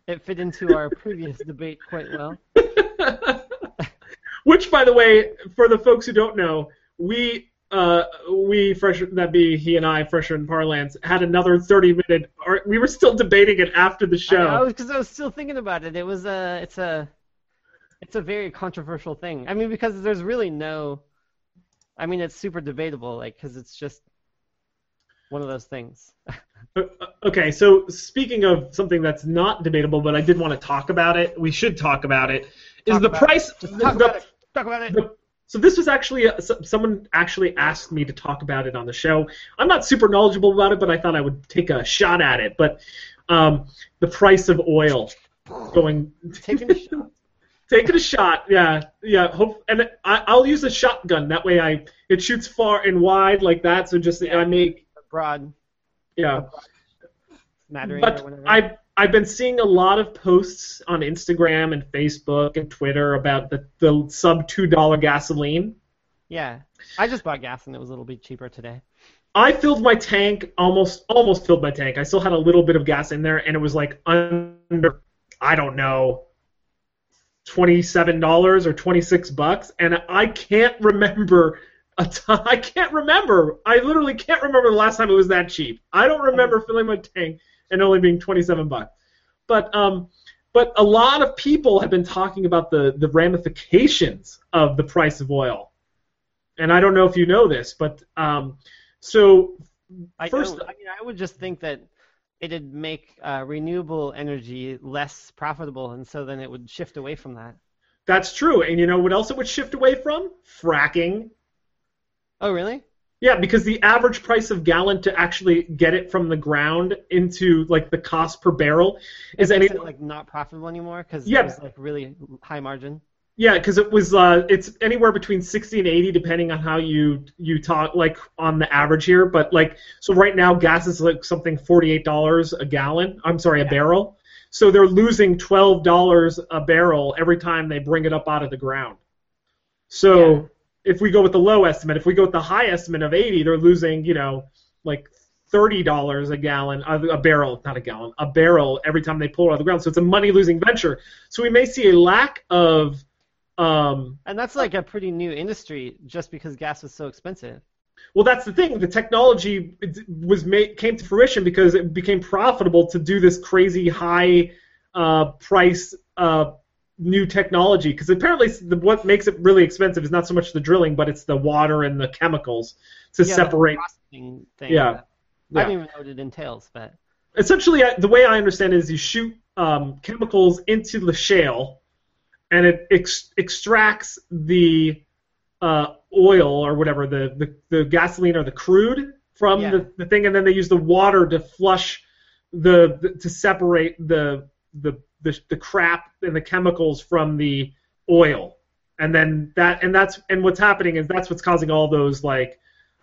it fit into our previous debate quite well. Which, by the way, for the folks who don't know, we uh, we fresh that be he and I, Fresher and Parlance, had another thirty minute. Or, we were still debating it after the show. because I, was still thinking about it. It was a, it's a, it's a very controversial thing. I mean, because there's really no, I mean, it's super debatable, like, because it's just one of those things. [LAUGHS] Okay, so speaking of something that's not debatable, but I did want to talk about it. We should talk about it. Is Talk the price? The-. Talk about it. the- so this was actually uh, so- someone actually asked me to talk about it on the show. I'm not super knowledgeable about it, but I thought I would take a shot at it. But um, the price of oil going Taking a shot. [LAUGHS] taking a shot. Yeah, yeah. Hope and I, I'll use a shotgun. That way, I it shoots far and wide like that. So just I make Broad yeah. smattering or But whatever. I've been seeing a lot of posts on Instagram and Facebook and Twitter about the the sub two dollar gasoline. Yeah, I just bought gas and it was a little bit cheaper today. I filled my tank almost almost filled my tank. I still had a little bit of gas in there, and it was like under I don't know twenty seven dollars or twenty six bucks, and I can't remember a ton. I can't remember. I literally can't remember the last time it was that cheap. I don't remember filling my tank and only being twenty seven bucks. But um, but a lot of people have been talking about the the ramifications of the price of oil, and I don't know if you know this, but um, so I First- I mean, I would just think that it'd make uh, renewable energy less profitable, and so then it would shift away from that. That's true. And you know what else it would shift away from? Fracking. Oh, really? Yeah, because the average price of gallon to actually get it from the ground into like the cost per barrel is any like not profitable anymore because Yeah. it was like really high margin. yeah, because it was uh it's anywhere between 60 and 80 depending on how you you talk like on the average here, but like so right now gas is like something $48 a gallon. I'm sorry, a Yeah. barrel. So they're losing $12 a barrel every time they bring it up out of the ground. So Yeah. If we go with the low estimate, if we go with the high estimate of 80, they're losing, you know, like $30 a gallon, a, a barrel, not a gallon, a barrel every time they pull it out of the ground. So it's a money losing venture. So we may see a lack of. Um, And that's like a pretty new industry just because gas was so expensive. well, that's the thing. The technology was made came to fruition because it became profitable to do this crazy high uh, price uh, new technology. Because apparently, the, what makes it really expensive is not so much the drilling, but it's the water and the chemicals to Yeah, separate. processing thing. Yeah. I don't even know what it entails, but essentially I- the way I understand it is you shoot um, chemicals into the shale, and it ex- extracts the uh, oil or whatever the, the, the gasoline or the crude from Yeah. the, the thing, and then they use the water to flush the, the to separate the, the the the crap and the chemicals from the oil, and then that and that's and what's happening is that's what's causing all those like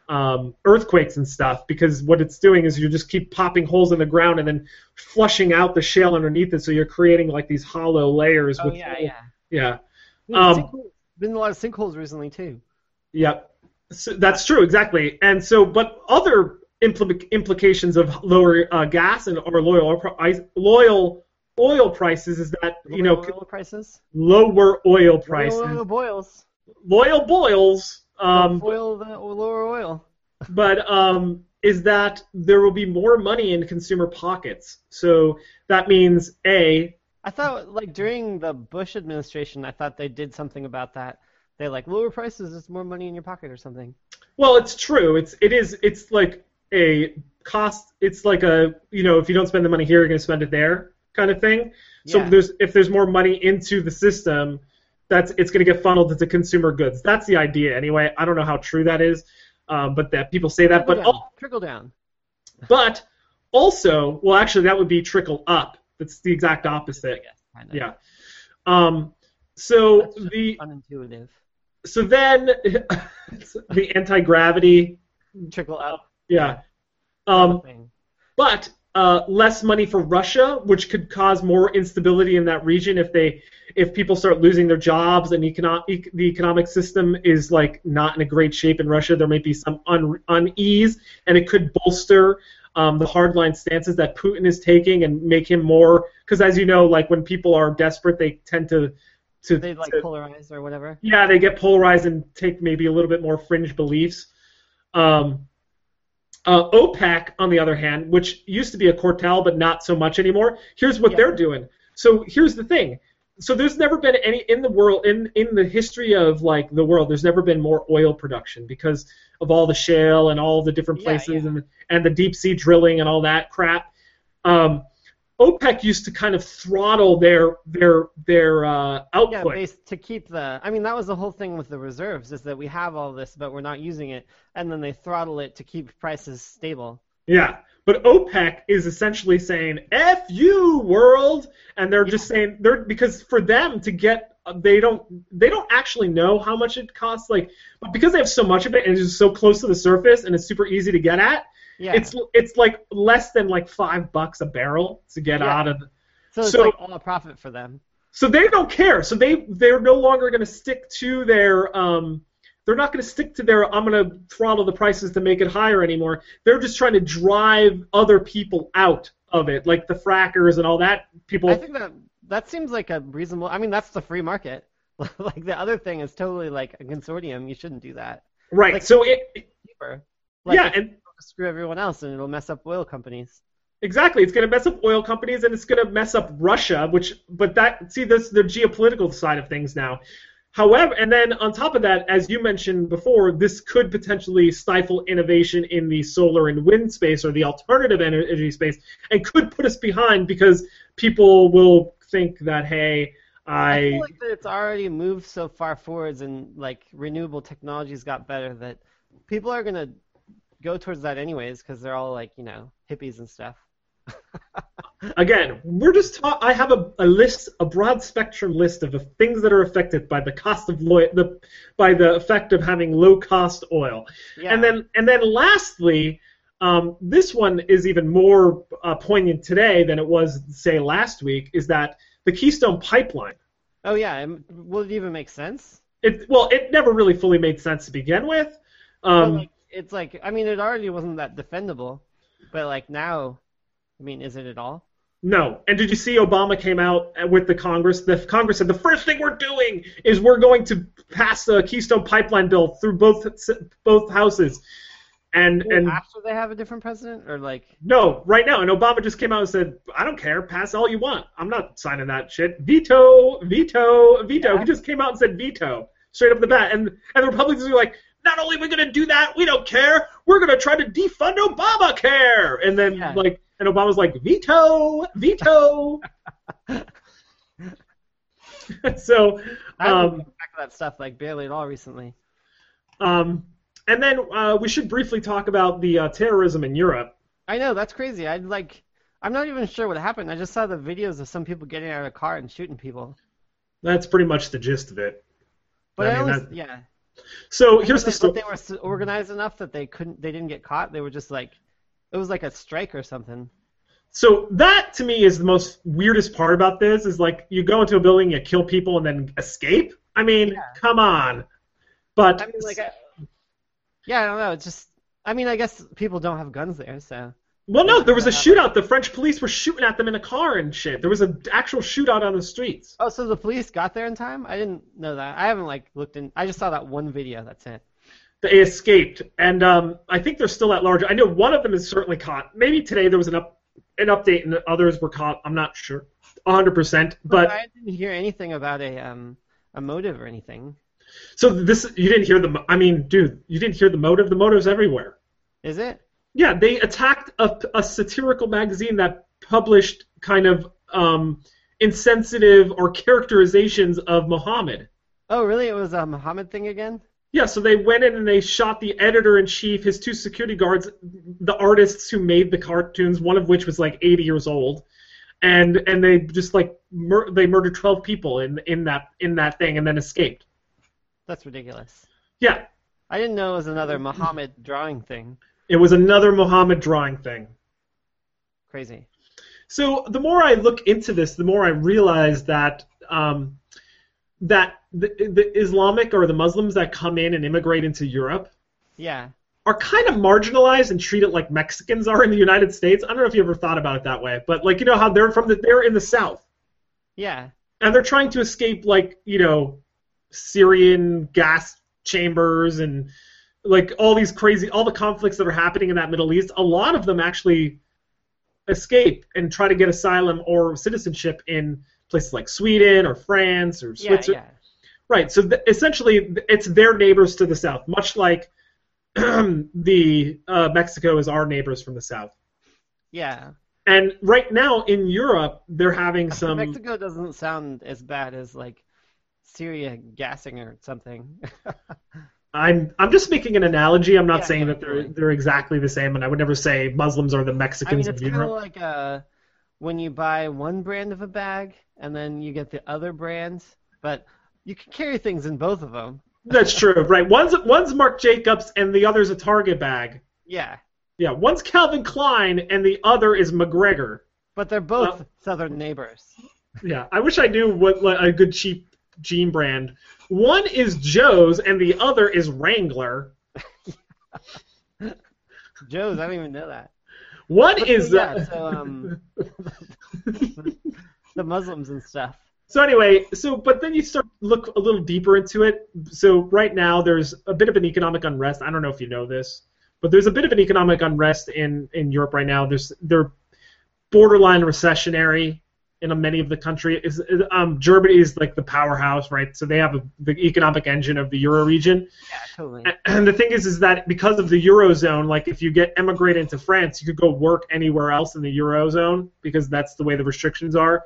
um, earthquakes and stuff because what it's doing is you just keep popping holes in the ground and then flushing out the shale underneath it, so you're creating like these hollow layers. oh with yeah, yeah. yeah, Yeah, Um, sinkholes. Been a lot of sinkholes recently too. Yep. So that's true, exactly. And so, but other impl- implications of lower uh, gas and or loyal price, loyal oil prices is that you know oil prices. lower oil prices, Oil, oil boils. loyal boils. Um, Oil the lower oil. but um, is that there will be more money in consumer pockets. So that means a I thought like during the Bush administration, I thought they did something about that, they like lower prices, it's more money in your pocket or something. Well, it's true. It's it is it's like a cost. It's like a you know if you don't spend the money here, you're going to spend it there kind of thing. So Yeah. there's if there's more money into the system, that's it's going to get funneled into consumer goods. That's the idea anyway. I don't know how true that is, um, but that people say that. Trickle But down. trickle down. but also, well, actually, that would be trickle up. That's the exact opposite. I guess. Kind of. Yeah. Um, so the unintuitive. so then [LAUGHS] the anti gravity. Trickle up. Yeah. Um, but uh, less money for Russia, which could cause more instability in that region if they if people start losing their jobs and econo- ec- the economic system is like not in a great shape in Russia. There might be some un- unease, and it could bolster um, the hardline stances that Putin is taking and make him more. Because as you know, like when people are desperate, they tend to to, They like to polarize or whatever. yeah, they get polarized and take maybe a little bit more fringe beliefs. Um, uh, OPEC, on the other hand, which used to be a cartel but not so much anymore, here's what Yeah. they're doing. So here's the thing. So there's never been any in the world in in the history of like the world. There's never been more oil production because of all the shale and all the different Yeah, places yeah. and and the deep sea drilling and all that crap. Um, OPEC used to kind of throttle their their their uh, Yeah, output. based to keep the. I mean, that was the whole thing with the reserves is that we have all this, but we're not using it, and then they throttle it to keep prices stable. Yeah, but OPEC is essentially saying "F you, world," and they're just saying they're because for them to get they don't they don't actually know how much it costs like but because they have so much of it and it's just so close to the surface and it's super easy to get at Yeah. it's it's like less than like five bucks a barrel to get Yeah. out of so it's so- like all a profit for them. so they don't care. So they they're no longer going to stick to their um they're not going to stick to their I'm going to throttle the prices to make it higher anymore. They're just trying to drive other people out of it, like the frackers and all that. People I think that that seems like a reasonable. I mean, that's the free market. [LAUGHS] like the other thing is totally like a consortium. You shouldn't do that. right. like- so it Cheaper. Like, yeah, and screw everyone else, and it'll mess up oil companies. Exactly, it's going to mess up oil companies and it's going to mess up Russia, which but that see this the geopolitical side of things now. However, and then on top of that, as you mentioned before, this could potentially stifle innovation in the solar and wind space or the alternative energy space, and could put us behind because people will think that hey, I I feel like that it's already moved so far forwards, and like renewable technologies got better that people are gonna go towards that anyways because they're all like you know hippies and stuff. [LAUGHS] again, we're just ta- I have a, a list, a broad spectrum list of the things that are affected by the cost of oil, the by the effect of having low cost oil. Yeah. And then and then lastly, um, this one is even more uh, poignant today than it was say last week. Is that the Keystone Pipeline? oh yeah, will it even make sense? It well, it never really fully made sense to begin with. Well, Um, like, it's like I mean, it already wasn't that defendable, but like now, I mean, is it at all? No. And did you see Obama came out with the Congress? The Congress said the first thing we're doing is we're going to pass the Keystone Pipeline bill through both both houses. And Well, and after they have a different president, or like no, right now. And Obama just came out and said, I don't care, pass all you want. I'm not signing that shit. Veto, veto, veto. Yeah. He just came out and said veto straight up the bat. And and the Republicans were like, not only are we gonna do that, we don't care. We're gonna try to defund Obamacare. And then Yeah. like and Obama's like veto, veto. [LAUGHS] so I um, back at that stuff like barely at all recently. um, and then uh, we should briefly talk about the uh, terrorism in Europe. I know that's crazy. I like. I'm not even sure what happened. I just saw the videos of some people getting out of a car and shooting people. That's pretty much the gist of it. But I I, mean, always, that- yeah. So here's But the story. They were organized enough that they couldn't. They didn't get caught. They were just like, it was like a strike or something. So that to me is the most weirdest part about this is like you go into a building, you kill people, and then escape. I mean, Yeah. come on. But I mean, like, I, yeah, I don't know. It's just. I mean, I guess people don't have guns there, so. Well, no, there was a shootout. The French police were shooting at them in a car and shit. There was an actual shootout on the streets. Oh, so the police got there in time? I didn't know that. I haven't like looked in. I just saw that one video. That's it. They escaped, and um, I think they're still at large. I know one of them is certainly caught. Maybe today there was an up an update, and others were caught. I'm not sure, 100. percent But I didn't hear anything about a um a motive or anything. So this you didn't hear the I mean, dude, you didn't hear the motive. The motive's everywhere. Is it? Yeah, they attacked a, a satirical magazine that published kind of um, insensitive or characterizations of Muhammad. Oh, really? It was a Muhammad thing again? Yeah, so they went in and they shot the editor in chief, his two security guards, the artists who made the cartoons, one of which was like 80 years old, and and they just like mur- they murdered 12 people in in that in that thing and then escaped. That's ridiculous. Yeah, I didn't know it was another Muhammad drawing thing. It was another Muhammad drawing thing. Crazy. So the more I look into this, the more I realize that um, that the, the Islamic or the Muslims that come in and immigrate into Europe Yeah. are kind of marginalized and treated like Mexicans are in the United States. I don't know if you ever thought about it that way, but like you know how they're from the they're in the South Yeah. and they're trying to escape like you know Syrian gas chambers and like all these crazy all the conflicts that are happening in that Middle East. A lot of them actually escape and try to get asylum or citizenship in places like Sweden or France or Yeah, Switzerland. yeah. Right. So th- essentially, it's their neighbors to the south, much like [CLEARS THROAT] the uh, Mexico is our neighbors from the south. Yeah. And right now in Europe, they're having [LAUGHS] some. Mexico doesn't sound as bad as like Syria gassing or something. [LAUGHS] I'm I'm just making an analogy. I'm not Yeah, saying that they're they're exactly the same, and I would never say Muslims are the I mean, Mexicans it's kind of like uh, when you buy one brand of a bag and then you get the other brand, but you can carry things in both of them. That's true, right? One's one's Marc Jacobs, and the other's a Target bag. Yeah, Yeah, one's Calvin Klein, and the other is McGregor. but they're both Well- southern neighbors. Yeah, I wish I knew what like, a good cheap jean brand. One is Joe's and the other is Wrangler. [LAUGHS] Joe's, I don't even know that. One But, is yeah, uh, so um, [LAUGHS] the Muslims and stuff. so anyway, so but then you start look a little deeper into it. So right now there's a bit of an economic unrest. I don't know if you know this, but there's a bit of an economic unrest in in Europe right now. There's they're borderline recessionary in many of the country. Is is, um Germany is like the powerhouse, right? So they have a, the economic engine of the euro region. Yeah, totally. And the thing is, is that because of the eurozone, like if you get emigrate into France, you could go work anywhere else in the eurozone because that's the way the restrictions are.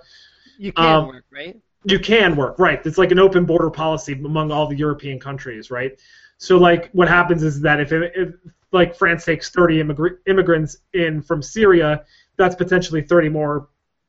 You can um, work, right? You can work, right? It's like an open border policy among all the European countries, right? So like what happens is that if, if like France takes 30 immigr- immigrants in from Syria, that's potentially 30 more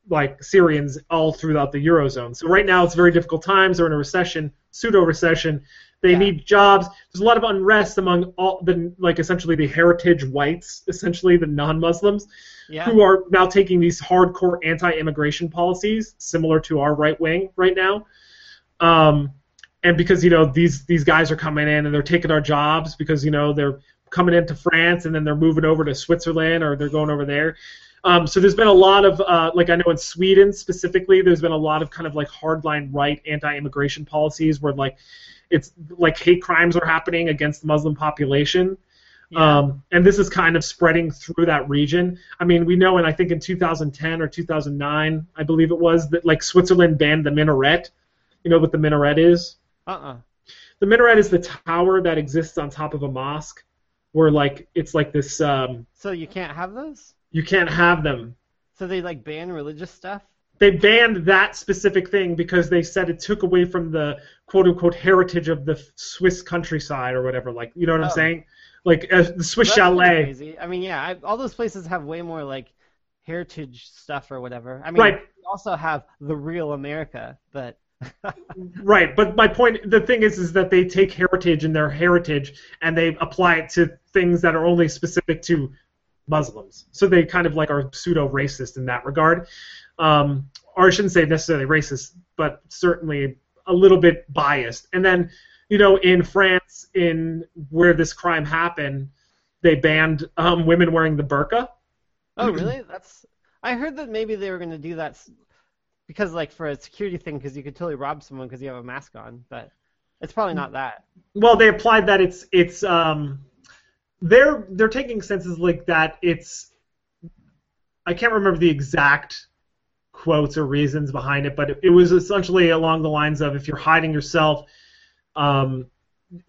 like Syrians all throughout the eurozone. So right now it's very difficult times. They're in a recession, pseudo recession. They Yeah. need jobs. There's a lot of unrest among all the like essentially the heritage whites, essentially the non-Muslims Yeah. who are now taking these hardcore anti-immigration policies, similar to our right wing right now. Um, and because you know these these guys are coming in and they're taking our jobs because you know they're coming into France and then they're moving over to Switzerland or they're going over there. Um, so there's been a lot of uh, like I know in Sweden specifically, there's been a lot of kind of like hardline right anti-immigration policies where like it's like hate crimes are happening against the Muslim population. Yeah. Um, and this is kind of spreading through that region. I mean, we know, and I think in 2010 or 2009, I believe it was, that like Switzerland banned the minaret. You know what the minaret is? Uh-uh. The minaret is the tower that exists on top of a mosque, where like it's like this. Um, So you can't have those? You can't have them. So they like ban religious stuff? They banned that specific thing because they said it took away from the quote unquote heritage of the Swiss countryside or whatever. Like, you know what I'm Oh. saying? Like uh, the Swiss chalet. Crazy. I mean, yeah, I, all those places have way more like heritage stuff or whatever. I mean, Right. we also have the real America, but [LAUGHS] Right, but my point, the thing is, is that they take heritage and their heritage and they apply it to things that are only specific to Muslims. So they kind of like are pseudo racist in that regard, um, or I shouldn't say necessarily racist, but certainly a little bit biased. And then, you know, in France, in where this crime happened, they banned um, women wearing the burqa. oh really? That's I heard that maybe they were going to do that because like for a security thing because you could totally rob someone because you have a mask on, but it's probably not that. Well, they applied that it's it's um they're they're taking senses like that it's I can't remember the exact quotes or reasons behind it, but it, it was essentially along the lines of if you're hiding yourself um,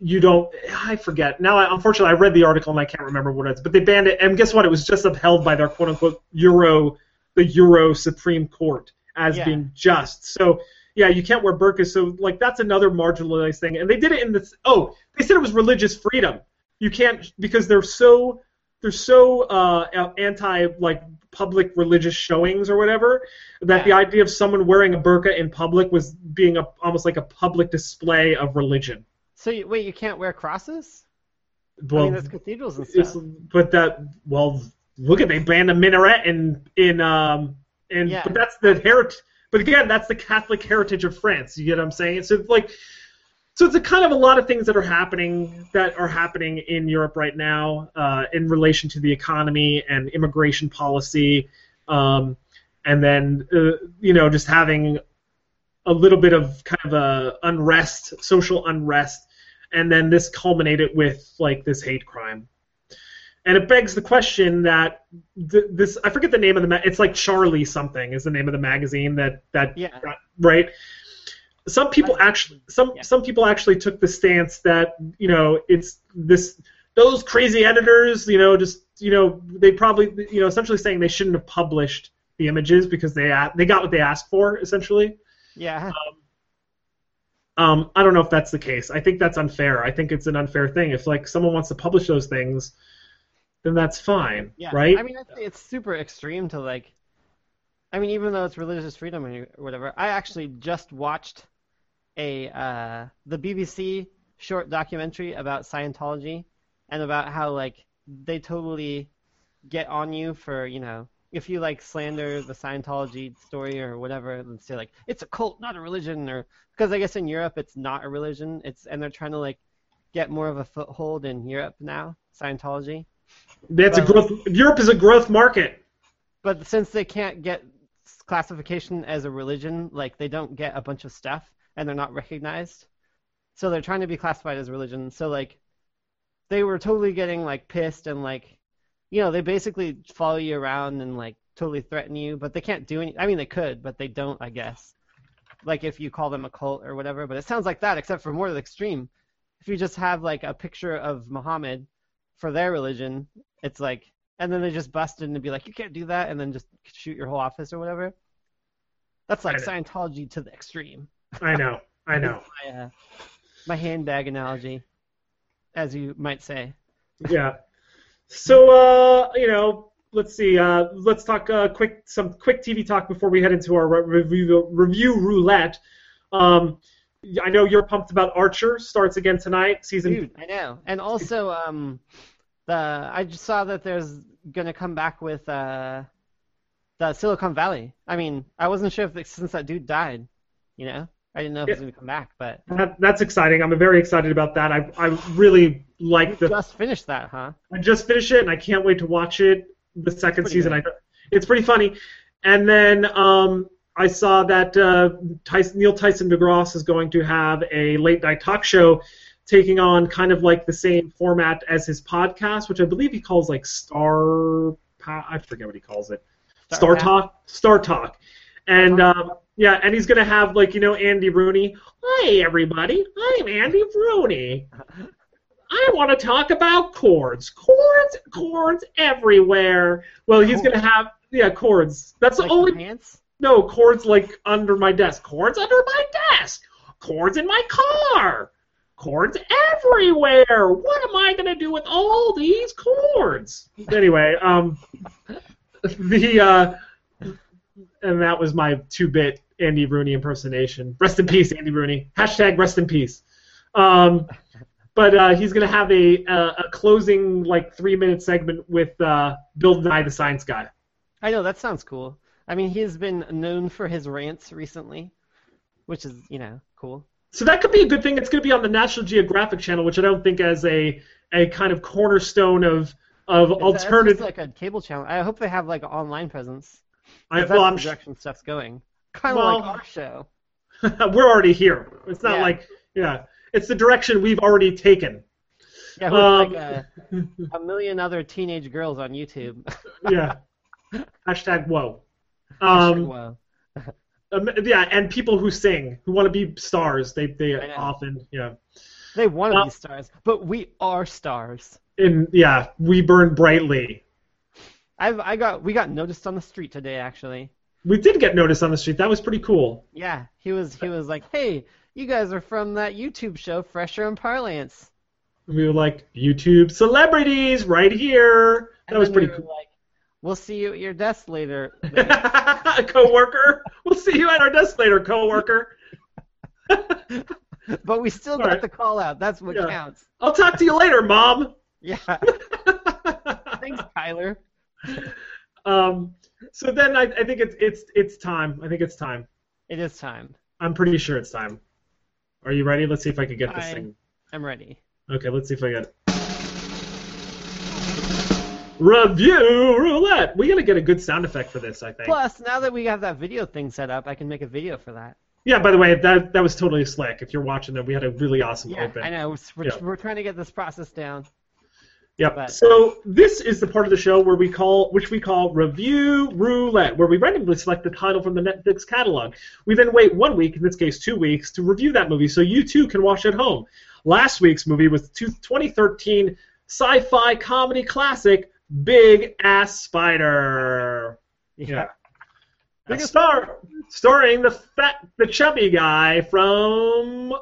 you don't. I forget now. I, unfortunately, I read the article and I can't remember what it's. But they banned it, and guess what? It was just upheld by their quote unquote Euro, the Euro Supreme Court as Yeah. being just. So yeah, you can't wear burqas. So like that's another marginalized thing. And they did it in this. Oh, they said it was religious freedom. You can't because they're so they're so uh, anti like public religious showings or whatever that the idea of someone wearing a burqa in public was being a, almost like a public display of religion. So you, wait, you can't wear crosses? I Well, mean, there's cathedrals and stuff. but that well, look at they banned a minaret in in um in Yeah. but that's the heritage. But again, that's the Catholic heritage of France. You get what I'm saying? So it's like. So it's a kind of a lot of things that are happening that are happening in Europe right now uh, in relation to the economy and immigration policy, um, and then uh, you know just having a little bit of kind of a unrest, social unrest, and then this culminated with like this hate crime. And it begs the question that th- this I forget the name of the ma- it's like Charlie something is the name of the magazine that that Yeah. got- right. Some people actually some Yeah. some people actually took the stance that you know it's this those crazy editors you know just you know they probably you know essentially saying they shouldn't have published the images because they they got what they asked for essentially. Yeah. Um, I don't know if that's the case. I think that's unfair. I think it's an unfair thing. If like someone wants to publish those things, then that's fine, Yeah. right? I mean, it's super extreme to like. I mean, even though it's religious freedom or whatever, I actually just watched a uh, the BBC short documentary about Scientology and about how like they totally get on you for you know if you like slander the Scientology story or whatever and say like it's a cult not a religion or because I guess in Europe it's not a religion it's and they're trying to like get more of a foothold in Europe now Scientology that's a growth. Europe is a growth market. But since they can't get classification as a religion, like they don't get a bunch of stuff and they're not recognized. So they're trying to be classified as a religion. So like they were totally getting like pissed and like you know, they basically follow you around and like totally threaten you, but they can't do any I mean they could, but they don't, I guess. Like if you call them a cult or whatever, but it sounds like that except for more extreme. If you just have like a picture of Muhammad for their religion, it's like and then they just bust in and be like, you can't do that, and then just shoot your whole office or whatever. That's like Scientology to the extreme. I know. I know. [LAUGHS] My, uh, my handbag analogy, as you might say. yeah. So uh, you know, let's see. Uh, let's talk uh, quick some quick TV talk before we head into our re- review review roulette. Um, I know you're pumped about Archer. Starts again tonight. Season. Dude, I know. And also, um, the I just saw that there's gonna come back with uh, the Silicon Valley. I mean, I wasn't sure if since that dude died, you know, I didn't know if he was gonna come back, but That, that's exciting. I'm very excited about that. I I really like you the. just finished that, huh? I just finished it and I can't wait to watch it. The second season, I it's pretty funny. And then um, I saw that uh, Tyson, Neil Tyson DeGrasse is going to have a late night talk show, taking on kind of like the same format as his podcast, which I believe he calls like Star. I forget what he calls it. Star Star Talk. Star Talk. And um, yeah, and he's gonna have like you know Andy Rooney. Hi everybody, I'm Andy Rooney. I want to talk about cords, cords, cords everywhere. Well, he's gonna have yeah cords. That's Like the only pants? no cords like under my desk. Cords under my desk. Cords in my car. Cords everywhere. What am I gonna do with all these cords? Anyway, um, [LAUGHS] the uh, and that was my two-bit Andy Rooney impersonation. Rest in peace, Andy Rooney. Hashtag rest in peace. Um, but uh, he's gonna have a, a a closing like three-minute segment with uh, Bill Nye, the science guy. I know that sounds cool. I mean, he's been known for his rants recently, which is you know cool. So that could be a good thing. It's going to be on the National Geographic Channel, which I don't think as a a kind of cornerstone of of It's- it's alternative. just like a cable channel. I hope they have like an online presence. I, well, that's I'm the sh- stuff's going. Kind of Well- like our show. [LAUGHS] we're already here. It's not Yeah. like yeah, it's the direction we've already taken. Yeah, with Um, like a, a million other teenage girls on YouTube. [LAUGHS] yeah. Hashtag whoa. [LAUGHS] Hashtag Um, whoa. Um, yeah, and people who sing, who want to be stars, they they often yeah. They want to Uh, be stars, but we are stars. And yeah, we burn brightly. I've I got we got noticed on the street today actually. We did get noticed on the street. That was pretty cool. Yeah, he was he was like, "Hey, you guys are from that YouTube show Fresher and Parlance." We were like YouTube celebrities right here. That And was pretty we cool. Like, we'll see you at your desk later. [LAUGHS] coworker. We'll see you at our desk later, coworker. [LAUGHS] but we still got Alright. the call out. That's what Yeah. counts. I'll talk to you later, mom. [LAUGHS] Yeah. Thanks, Tyler. Um, so then I, I think it's it's it's time. I think it's time. It is time. I'm pretty sure it's time. Are you ready? Let's see if I can get this I- thing. I'm ready. Okay, let's see if I get it. Review roulette. We gotta get a good sound effect for this. I think. Plus, now that we have that video thing set up, I can make a video for that. Yeah. By the way, that that was totally slick. If you're watching it, we had a really awesome Yeah, open. I know. We're, Yeah. we're trying to get this process down. Yep. But- So this is the part of the show where we call, which we call review roulette, where we randomly select the title from the Netflix catalog. We then wait one week, in this case two weeks, to review that movie, so you too can watch at home. Last week's movie was two- 2013 sci-fi comedy classic Big Ass Spider. Yeah. A Biggest- star starring the fat, the chubby guy from.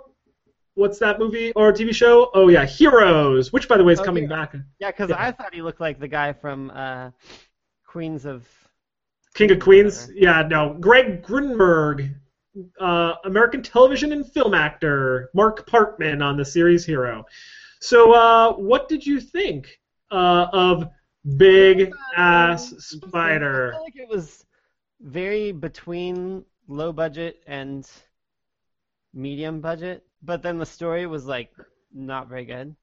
What's that movie or TV show? Oh yeah, Heroes, which by the way is Oh, coming Hero- back. Yeah, because Yeah. I thought he looked like the guy from uh, Queens of. King of Queens. Yeah, no. Greg Grunberg, uh, American television and film actor. Mark Parkman on the series Hero. So, uh, what did you think uh, of Big Ass Spider? I feel like it was very between low budget and medium budget, but then the story was like not very good.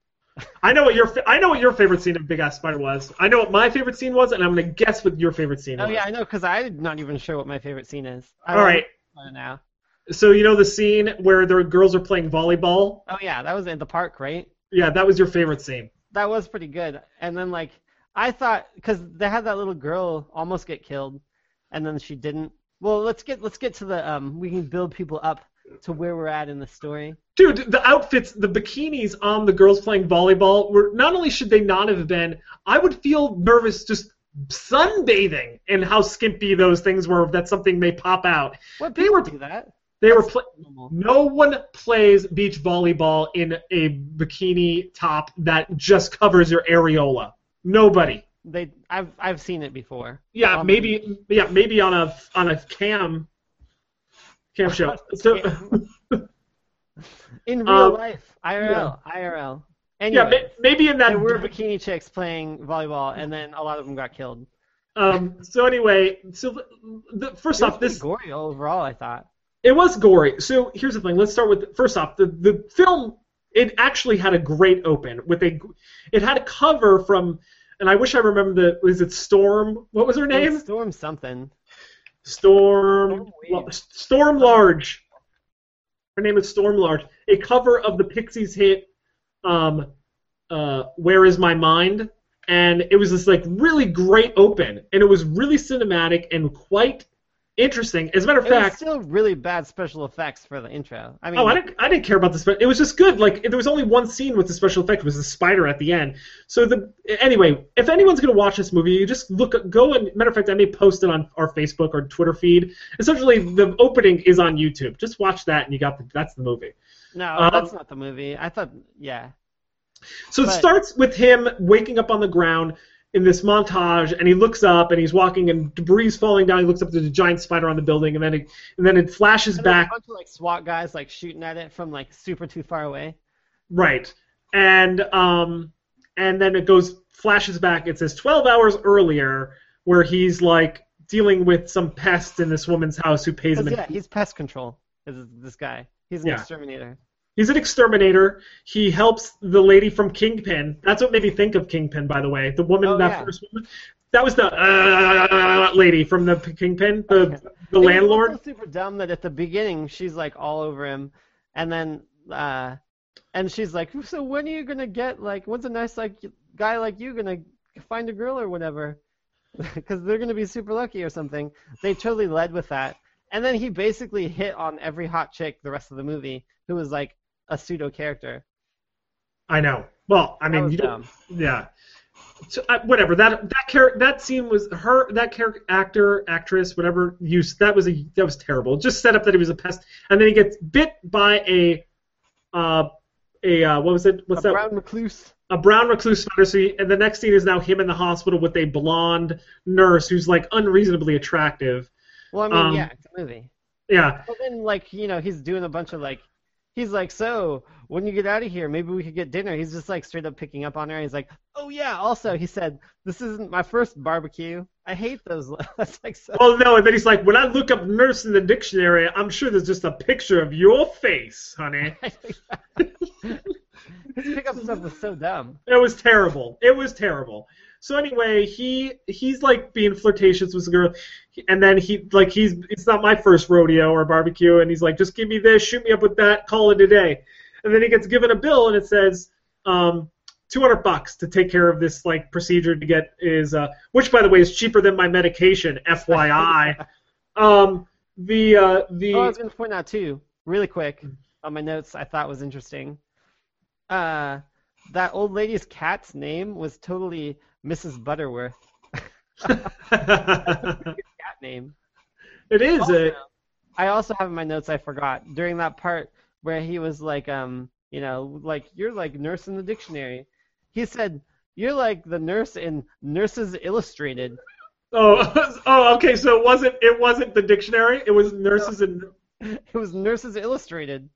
I know what your I know what your favorite scene of Big Ass Spider was. I know what my favorite scene was, and I'm gonna guess what your favorite scene Oh was. yeah, I know, because I'm not even sure what my favorite scene is. I All right. now. So you know the scene where the girls are playing volleyball? Oh yeah, that was in the park, right? Yeah, that was your favorite scene. That was pretty good. And then like I thought, because they had that little girl almost get killed, and then she didn't. Well, let's get let's get to the um. We can build people up to where we're at in the story. Dude, the outfits, the bikinis on the girls playing volleyball were not only should they not have been, I would feel nervous just sunbathing and how skimpy those things were. That something may pop out. What They were- do that? They were. That's Pl- normal. no one plays beach volleyball in a bikini top that just covers your areola. Nobody. They I've I've seen it before. Yeah, Um, maybe. Yeah, maybe on a on a cam cam [LAUGHS] show. So, In real Um, life, IRL, IRL. yeah, Anyway, ma- maybe in that. there were bikini chicks playing volleyball, and then a lot of them got killed. Um. So anyway, so the, first It off, this gory overall. I thought. It was gory. So here's the thing. Let's start with first off the the film. It actually had a great open with a. It had a cover from, and I wish I remember the. Was it Storm? What was her name? Storm something. Storm. Storm Storm Large. Her name is Storm Large. A cover of the Pixies hit, um, uh, "Where Is My Mind," and it was this like really great open, and it was really cinematic and quite interesting. As a matter of It fact, still really bad special effects for the intro. I mean, Oh, I didn't, I didn't care about the special. It was just good. Like there was only one scene with the special effect. It was the spider at the end. So the anyway, if anyone's gonna watch this movie, you just look, go and matter of fact, I may post it on our Facebook or Twitter feed. Essentially, the opening is on YouTube. Just watch that, and you got the, that's the movie. no, um, that's not the movie. I thought, yeah. So it starts with him waking up on the ground in this montage, and he looks up and he's walking, and debris is falling down. He looks up there's a giant spider on the building, and then it, and then it flashes And back. a bunch of like SWAT guys like shooting at it from like super too far away. Right. And um and then it goes flashes back. It says 12 hours earlier where he's like dealing with some pest in this woman's house who pays him. 'Cause, in- yeah, he's pest control. Is this guy? He's an Yeah. exterminator. He's an exterminator. He helps the lady from Kingpin. That's what made me think of Kingpin, by the way. The woman, Oh, that yeah. first woman. That was the uh, lady from the Kingpin, the Okay. the landlord. also super dumb that at the beginning she's like all over him, and then uh, and she's like, so when are you gonna get like, when's a nice like guy like you gonna find a girl or whatever? [LAUGHS] Because they're gonna be super lucky or something. They totally led with that, And then he basically hit on every hot chick the rest of the movie who was like a pseudo character. I know. Well, I mean, you don't, yeah. So, uh, whatever that that char- that scene was her that character actor actress whatever use that was a that was terrible. Just set up that he was a pest, and then he gets bit by a uh a uh, what was it? What's a that? brown recluse. a brown recluse spider. So he, and the next scene is now him in the hospital with a blonde nurse who's like unreasonably attractive. Well, I mean, Um, yeah, it's a movie. Yeah, But then, like, you know, he's doing a bunch of like, he's like, so when you get out of here, maybe we could get dinner. He's just like straight up picking up on her. He's like, oh yeah. Also, he said, this isn't my first barbecue. I hate those. That's [LAUGHS] like so. Well, no, and then he's like, when I look up nurse in the dictionary, I'm sure there's just a picture of your face, honey. [LAUGHS] His pickup stuff was so dumb. It was terrible. It was terrible. So anyway, he he's like being flirtatious with the girl, and then he like he's it's not my first rodeo or barbecue, and he's like, just give me this, shoot me up with that, call it a day. And then he gets given a bill, and it says, um, 200 bucks to take care of this like procedure to get is uh, which by the way is cheaper than my medication, FYI. [LAUGHS] um, the uh, the Oh, I was going to point out too, really quick, on my notes I thought was interesting. Uh, that old lady's cat's name was totally Mrs. Butterworth. [LAUGHS] Cat name. it is a Also, I also have in my notes I forgot during that part where he was like, um, you know, like you're like nurse in the dictionary. He said you're like the nurse in Nurses Illustrated. oh [LAUGHS] oh okay so it wasn't it wasn't the dictionary it was nurses and [LAUGHS] It was Nurses Illustrated.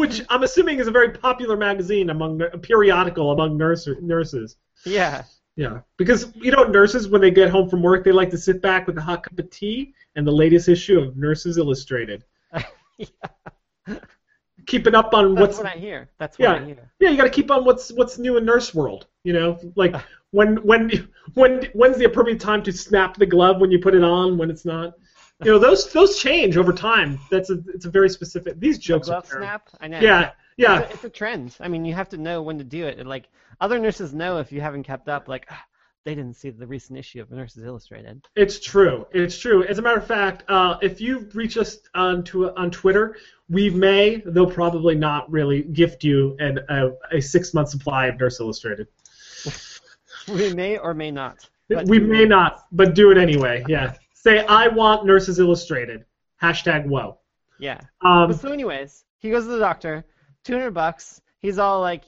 Which I'm assuming is a very popular magazine among a periodical among nurse, nurses. Yeah. Yeah, because you know nurses when they get home from work they like to sit back with a hot cup of tea and the latest issue of Nurses Illustrated. [LAUGHS] Keeping up on That's what's what I hear. That's what I Yeah. hear. yeah, you got to keep on what's what's new in nurse world. You know, like [LAUGHS] when when when when's the appropriate time to snap the glove when you put it on when it's not. You know, those those change over time. That's a it's a very specific. These jokes Glove are snap. I know. Yeah, yeah. It's a, it's a trend. I mean, you have to know when to do it. And, Like other nurses know if you haven't kept up. Like "Ah, they didn't see the recent issue of Nurses Illustrated. It's true. It's true. As a matter of fact, uh, if you reach us on to, on Twitter, we may, though probably not, really gift you an, a, a six month supply of Nurse Illustrated. [LAUGHS] We may or may not. We may not, but do it anyway. Yeah. Say I want Nurses Illustrated. Hashtag whoa. Yeah. Um, But so, anyways, he goes to the doctor. Two hundred bucks. He's all like,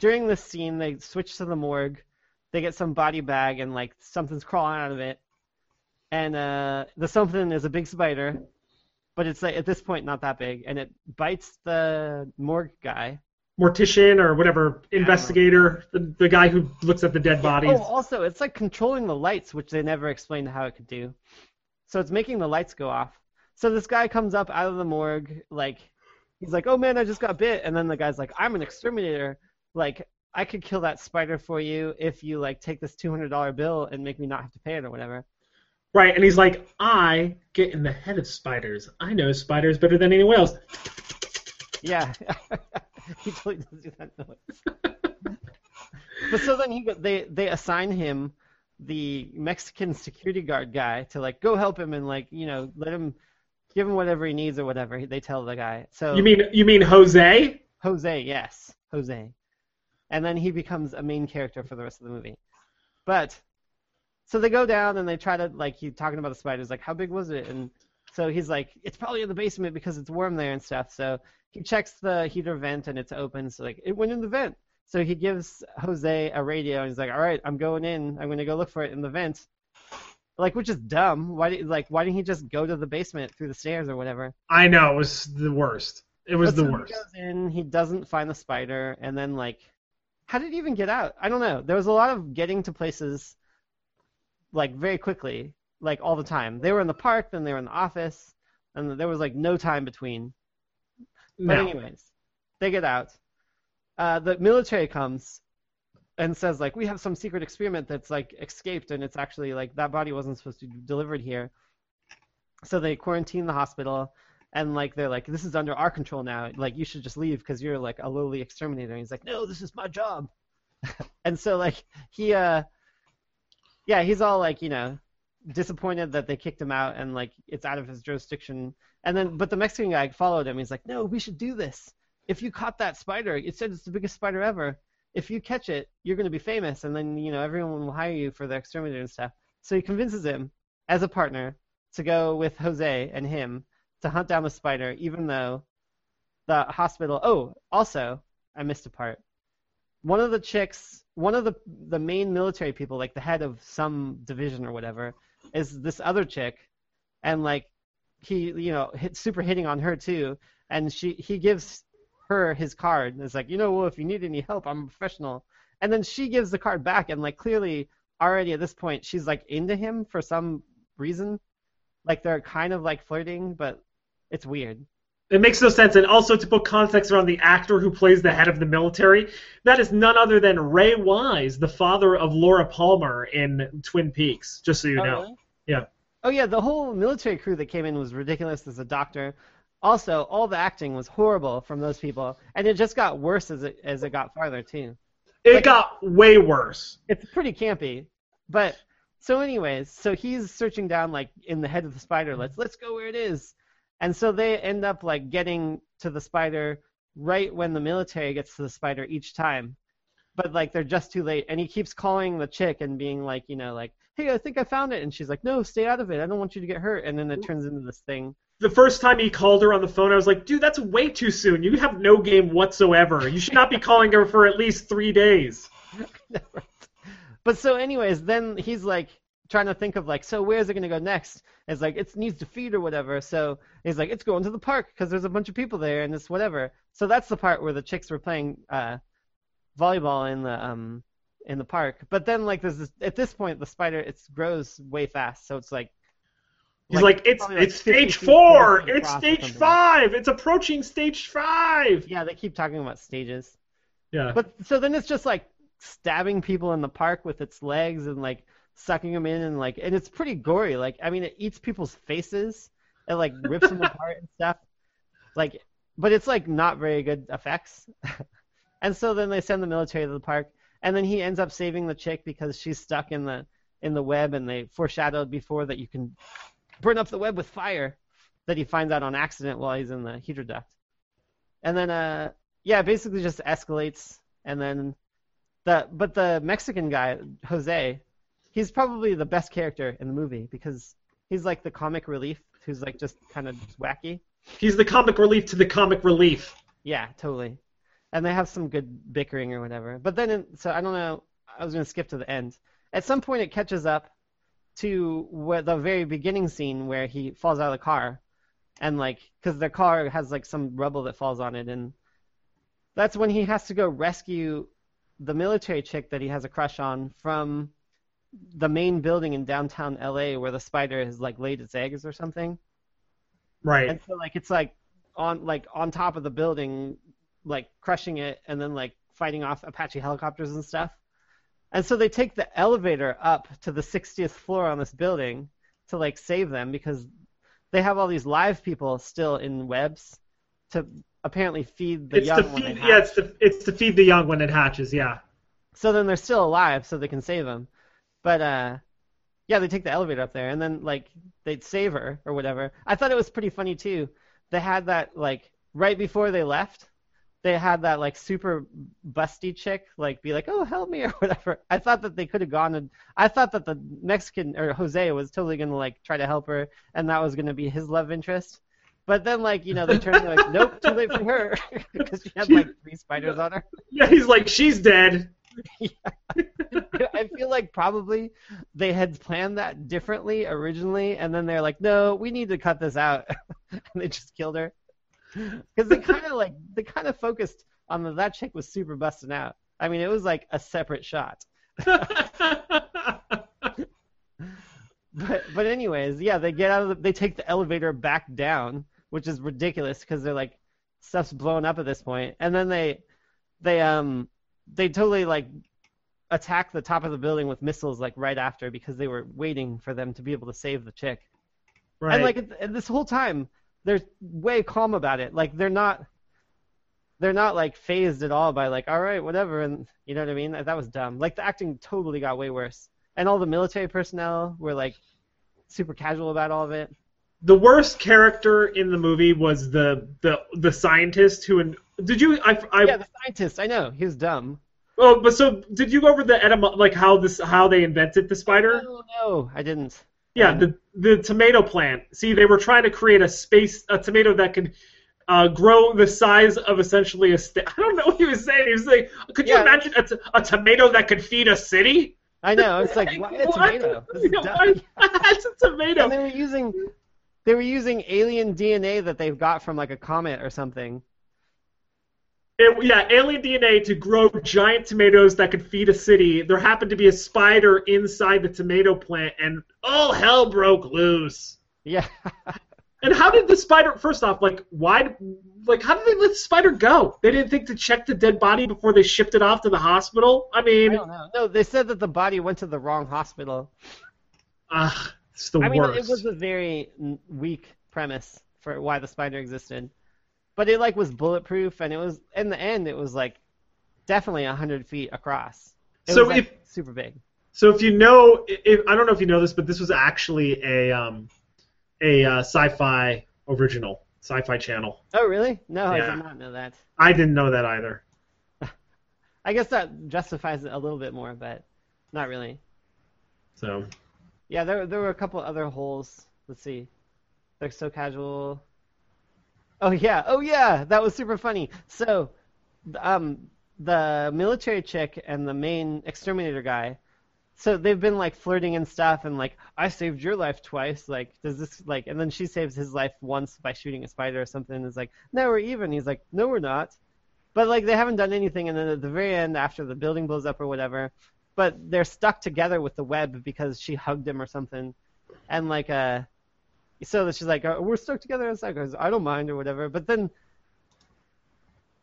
during this scene, they switch to the morgue. They get some body bag and like something's crawling out of it, and uh, the something is a big spider, but it's like at this point not that big, and it bites the morgue guy. Mortician or whatever investigator, the, the guy who looks at the dead oh, bodies. Oh, also, it's like controlling the lights, which they never explained how it could do. So it's making the lights go off. So this guy comes up out of the morgue, like he's like, "Oh man, I just got bit," and then the guy's like, "I'm an exterminator. Like I could kill that spider for you if you like take this two hundred dollar bill and make me not have to pay it or whatever." Right, and he's like, I get in the head of spiders. I know spiders better than anyone else. Yeah, [LAUGHS] [LAUGHS] he totally does do that noise. but so then he go- they they assign him the Mexican security guard guy to like go help him and like you know let him give him whatever he needs or whatever they tell the guy. So You mean you mean Jose? Jose, yes, Jose, and then he becomes a main character for the rest of the movie. But so they go down and they try to like he's talking about the spiders like how big was it and so he's like it's probably in the basement because it's warm there and stuff. So he checks the heater vent and it's open. So like it went in the vent. So he gives Jose a radio and he's like, all right, I'm going in. I'm gonna go look for it in the vent. Like which is dumb. Why did like why didn't he just go to the basement through the stairs or whatever? I know it was the worst. It was But the so worst. He goes in, he doesn't find the spider, and then like, how did he even get out? I don't know. There was a lot of getting to places, like very quickly, like all the time. They were in the park, then they were in the office, and there was like no time between. But No. anyways, they get out. Uh, the military comes and says like, we have some secret experiment that's like escaped, and it's actually like that body wasn't supposed to be delivered here. So they quarantine the hospital and like they're like this is under our control now like you should just leave because you're like a lowly exterminator and he's like no this is my job [LAUGHS] and so like he uh yeah he's all like you know disappointed that they kicked him out and like it's out of his jurisdiction. And then, but the Mexican guy followed him. He's like, "No, we should do this. If you caught that spider, it said it's the biggest spider ever. If you catch it, you're going to be famous, and then you know everyone will hire you for the exterminator and stuff." So he convinces him as a partner to go with Jose and him to hunt down the spider, even though the hospital. Oh, also, I missed a part. One of the chicks, one of the the main military people, like the head of some division or whatever, is this other chick, and like he, you know, hit super hitting on her too, and she he gives her his card and is like, you know, well, if you need any help, I'm a professional, and then she gives the card back, and like clearly already at this point she's like into him for some reason, like they're kind of like flirting, but it's weird. It makes no sense. And also to put context around the actor who plays the head of the military, that is none other than Ray Wise, the father of Laura Palmer in Twin Peaks. Just so you Oh, know. really? Yeah. Oh yeah, the whole military crew that came in was ridiculous as a doctor. Also, all the acting was horrible from those people, and it just got worse as it as it got farther too. It Like- got way worse. It's pretty campy. But so anyways, so he's searching down like in the head of the spider. Let's let's go where it is. And so they end up like getting to the spider right when the military gets to the spider each time. But like they're just too late and he keeps calling the chick and being like, you know, like, "Hey, I think I found it." And she's like, "No, stay out of it. I don't want you to get hurt." And then it turns into this thing. The first time he called her on the phone, I was like, dude, that's way too soon. You have no game whatsoever. You should not be calling her for at least three days. [LAUGHS] But so, anyways, then he's like trying to think of like, so where's it gonna go next? It's like it needs to feed or whatever. So he's like, it's going to the park because there's a bunch of people there and it's whatever. So that's the part where the chicks were playing uh, volleyball in the um in the park. But then like there's this at this point the spider it grows way fast, so it's like He's like, it's probably, like, it's stage four. It's stage five. It's approaching stage five. yeah, they keep talking about stages. Yeah. But so then it's just like stabbing people in the park with its legs and like sucking them in and like and it's pretty gory. Like I mean, it eats people's faces. It like rips them apart and stuff. Like, but it's like not very good effects. [LAUGHS] and so then they send the military to the park, and then he ends up saving the chick because she's stuck in the in the web, and they foreshadowed before that you can burn up the web with fire. That he finds out on accident while he's in the heater duct. And then uh yeah, basically just escalates and then the but the Mexican guy, Jose, he's probably the best character in the movie because he's like the comic relief who's like just kind of wacky. He's the comic relief to the comic relief. Yeah, totally. And they have some good bickering or whatever. But then, in, so I don't know. I was going to skip to the end. At some point, it catches up to where the very beginning scene where he falls out of the car, and like, because the car has like some rubble that falls on it, and that's when he has to go rescue the military chick that he has a crush on from the main building in downtown LA where the spider has like laid its eggs or something. Right. And so like it's like on like on top of the building, like crushing it, and then like fighting off Apache helicopters and stuff. And so they take the elevator up to the 60th floor on this building to like save them because they have all these live people still in webs to apparently feed the it's young to when they feed, yeah, it's to it's to feed the young when it hatches. Yeah. So then they're still alive, so they can save them. But uh, yeah, they take the elevator up there, and then like they'd save her or whatever. I thought it was pretty funny too. They had that like right before they left, they had that like super busty chick like be like, "Oh, help me" or [LAUGHS] whatever. I thought that they could have gone and I thought that the Mexican or Jose was totally gonna like try to help her, and that was gonna be his love interest. But then like you know they turned they're like, "Nope, too late for her," [LAUGHS] because she had like three spiders on her. Yeah. He's like, she's dead. [LAUGHS] I feel like probably they had planned that differently originally, and then they're like, "No, we need to cut this out," [LAUGHS] and they just killed her. Because they kind of like they kind of focused on the, that chick was super busting out. I mean, it was like a separate shot. But but anyways, yeah, they get out of the, they take the elevator back down, which is ridiculous because they're like stuff's blown up at this point, and then they they um they totally like attack the top of the building with missiles like right after because they were waiting for them to be able to save the chick. right. And like and this whole time, they're way calm about it. Like they're not, they're not like phased at all by like, all right, whatever, and you know what I mean. That was dumb. Like the acting totally got way worse, and all the military personnel were like super casual about all of it. The worst character in the movie was the the the scientist who. In, did you? I, I yeah, the scientist. I know he was dumb. Oh, but so did you go over the etym- like how this how they invented the spider? No, no, I didn't. Yeah, the the tomato plant. See, they were trying to create a space a tomato that could uh, grow the size of essentially a. Sta- I don't know what he was saying. He was like, could you Yeah. imagine a, t- a tomato that could feed a city? I know. It's like [LAUGHS] why a tomato? This is [LAUGHS] dumb. why- [LAUGHS] That's a tomato. And they were using they were using alien DNA that they've got from like a comet or something. It- yeah, alien DNA to grow giant tomatoes that could feed a city. There happened to be a spider inside the tomato plant, and all hell broke loose. Yeah. [LAUGHS] And how did the spider? First off, like why? Like how did they let the spider go? They didn't think to check the dead body before they shipped it off to the hospital. I I mean, don't know. No, they said that the body went to the wrong hospital. ugh, it's the I mean, it was a very weak premise for why the spider existed, but it like was bulletproof, and it was in the end, it was like definitely hundred feet across. It So was, like, if- super big. So if you know, if, I don't know if you know this, but this was actually a um, a uh, sci-fi original, sci-fi channel. Oh, really? No, I did not know that. I didn't know that either. [LAUGHS] I guess that justifies it a little bit more, but not really. So Yeah, there there were a couple other holes. Let's see. They're so casual. Oh yeah, oh yeah, that was super funny. So, um, the military chick and the main exterminator guy. So they've been like flirting and stuff, and like I saved your life twice. Like, does this like? And then she saves his life once by shooting a spider or something. And is like, no, we're even. He's like, no, we're not. But like they haven't done anything, and then at the very end, after the building blows up or whatever, but they're stuck together with the web because she hugged him or something, and like uh, so that she's like, oh, we're stuck together. It's like, I don't mind or whatever. But then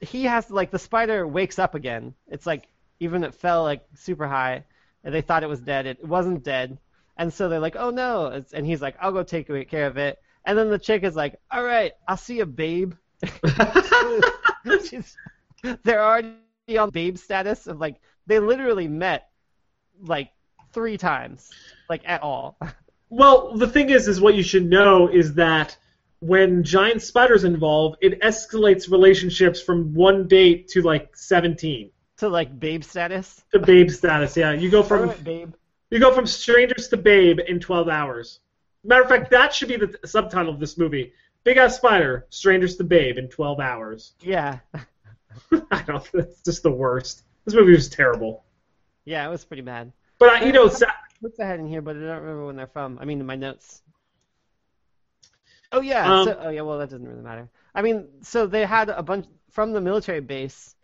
he has to like the spider wakes up again. It's like even it fell like super high, and they thought it was dead. It wasn't dead, and so they're like, oh no, it's, and he's like, I'll go take care of it. And then the chick is like, all right, I'll see you, babe. [LAUGHS] [LAUGHS] She's, they're already on babe status of like they literally met like three times, like at all. Well, the thing is, is what you should know is that when giant spiders involve, it escalates relationships from one date to like seventeen to like babe status. to babe status. Yeah, you go from babe. you go from strangers to babe in twelve hours. Matter of fact, that should be the subtitle of this movie: Big Ass Spider, Strangers to Babe in twelve hours. Yeah, [LAUGHS] I don't. Think that's just the worst. This movie was terrible. Yeah, it was pretty bad. But I, you know, sa- What's I had in here, but I don't remember when they're from. I mean, in my notes. Oh yeah. Um, so, oh yeah. Well, that doesn't really matter. I mean, so they had a bunch from the military base.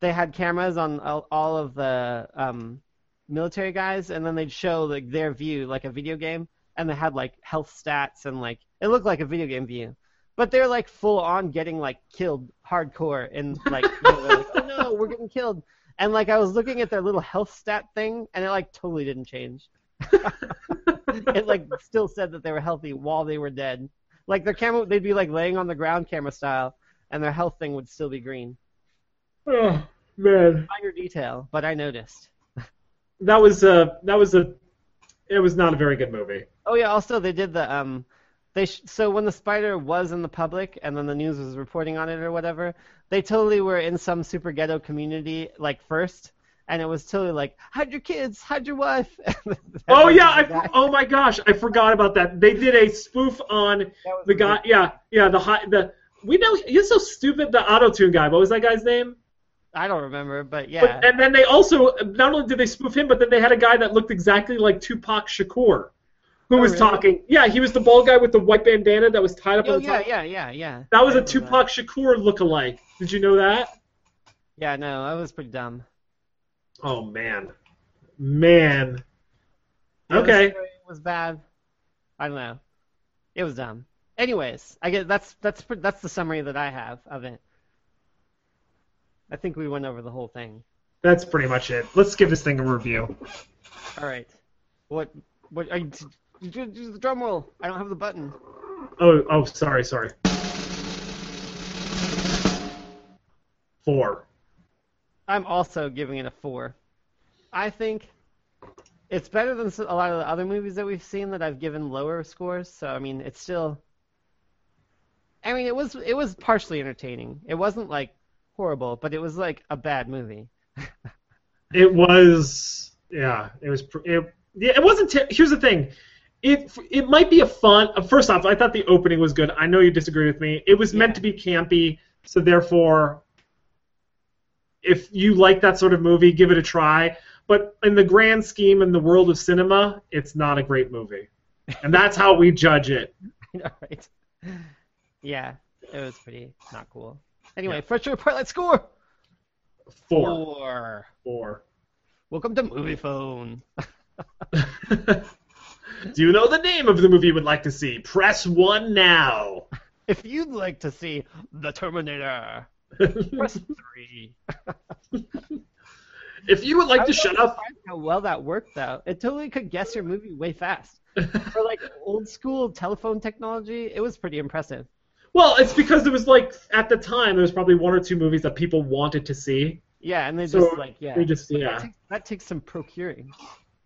They had cameras on all, all of the um, military guys, and then they'd show like their view, like a video game, and they had like health stats and like it looked like a video game view. But they're like full on getting like killed hardcore, and like, [LAUGHS] you know, like oh no, we're getting killed. And like I was looking at their little health stat thing, and it like totally didn't change. [LAUGHS] it like still said that they were healthy while they were dead. Like their camera, they'd be like laying on the ground camera style, and their health thing would still be green. oh man, Minor detail, but I noticed. that was a that was a it was not a very good movie. Oh yeah, also they did the um, they sh- so when the spider was in the public and then the news was reporting on it or whatever, they totally were in some super ghetto community like first, and it was totally like hide your kids, hide your wife. [LAUGHS] Oh yeah, I, oh my gosh, I forgot about that. They did a spoof on the guy. Yeah, yeah, the high the. We know he's so stupid. The auto tune guy. What was that guy's name? I don't remember, but yeah. But, and then they also not only did they spoof him, but then they had a guy that looked exactly like Tupac Shakur, who Oh, was really? talking. Yeah, he was the bald guy with the white bandana that was tied up oh on the yeah, top. yeah, yeah, yeah. That was a Tupac Shakur look-alike. Did you know that? Yeah, no, that was pretty dumb. Oh man, man. Yeah, Okay. story was bad. I don't know. It was dumb. Anyways, I get that's that's that's the summary that I have of it. I think we went over the whole thing. That's pretty much it. Let's give this thing a review. All right. What what are you, do, do the drum roll? I don't have the button. Oh, oh, sorry, sorry. Four. I'm also giving it a 4. I think it's better than a lot of the other movies that we've seen that I've given lower scores. So I mean, it's still. I mean, it was it was partially entertaining. It wasn't like horrible, but it was like a bad movie. [LAUGHS] It was, yeah, it was. pr- It, yeah, it wasn't. Ter- Here's the thing. It it might be a fun. uh, First off, I thought the opening was good. I know you disagree with me. It was meant to be campy, so therefore, if you like that sort of movie, give it a try. But in the grand scheme in the world of cinema, it's not a great movie, and that's how we judge it. [LAUGHS] All right. Yeah, it was pretty not cool. Anyway, first report. Let's score. Four, Four. four. Welcome to Moviefone. [LAUGHS] [LAUGHS] Do you know the name of the movie you would like to see? Press one now. [LAUGHS] If you'd like to see The Terminator, [LAUGHS] press three. [LAUGHS] if you would like I to shut up, How well that worked, though. It totally could guess your movie way fast. For like old school telephone technology, it was pretty impressive. well, it's because there was like at the time there was probably one or two movies that people wanted to see. Yeah, and they So just like yeah. they just That takes, that takes some procuring.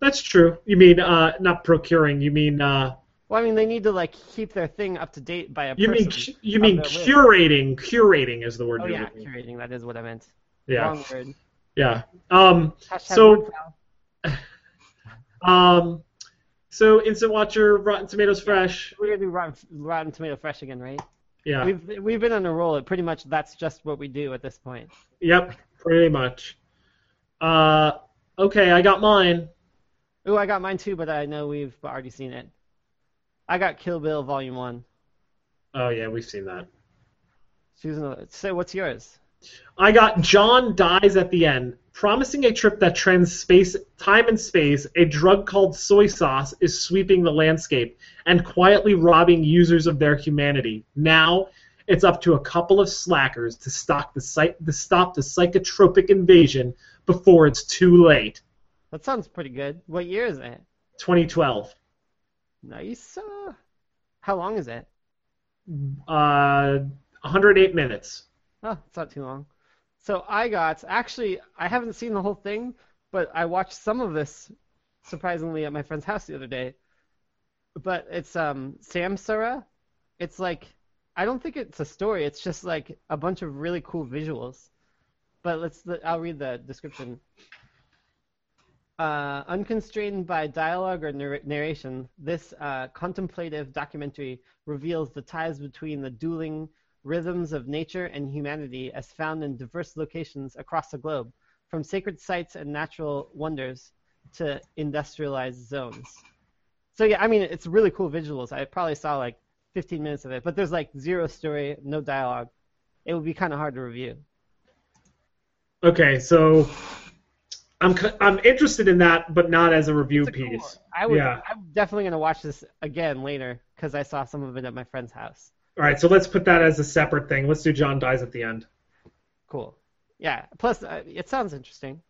That's true. You mean uh, not procuring? You mean uh, Well, I mean, they need to like keep their thing up to date by a you mean cu- you mean their list. curating? Curating is the word Oh yeah, looking- curating. That is what I meant. yeah, Wrong word. yeah. Um, So- [LAUGHS] um, so Instant Watcher, Rotten Tomatoes Fresh. we're gonna do Rotten, Rotten Tomato Fresh again, right? Yeah. We've we've been on a roll. Pretty much that's just what we do at this point. Yep. Pretty much. Uh, okay, I got mine. Ooh, I got mine too, but I know we've already seen it. I got Kill Bill Volume One. Oh yeah, we've seen that. Susan, so what's yours? I got John dies at the end, promising a trip that trends space, time and space. A drug called soy sauce is sweeping the landscape and quietly robbing users of their humanity. Now, it's up to a couple of slackers to stop the to stop the psychotropic invasion before it's too late. That sounds pretty good. What year is it? 2012. Nice. Uh, how long is it? Uh, 108 minutes. Oh, it's not too long. So I got actually I haven't seen the whole thing, but I watched some of this surprisingly at my friend's house the other day. But it's um Samsara. It's like I don't think it's a story. It's just like a bunch of really cool visuals. But let's I'll read the description. Uh, unconstrained by dialogue or narr- narration, this uh, contemplative documentary reveals the ties between the dueling rhythms of nature and humanity as found in diverse locations across the globe, from sacred sites and natural wonders to industrialized zones. So yeah, I mean it's really cool visuals. I probably saw like 15 minutes of it, but there's like zero story, no dialogue. It would be kind of hard to review. Okay, so I'm I'm interested in that, but not as a review a piece. one. I would, Yeah. I'm definitely gonna watch this again later because I saw some of it at my friend's house. All right, so let's put that as a separate thing. Let's do John dies at the end. Cool. Yeah. Plus, uh, it sounds interesting.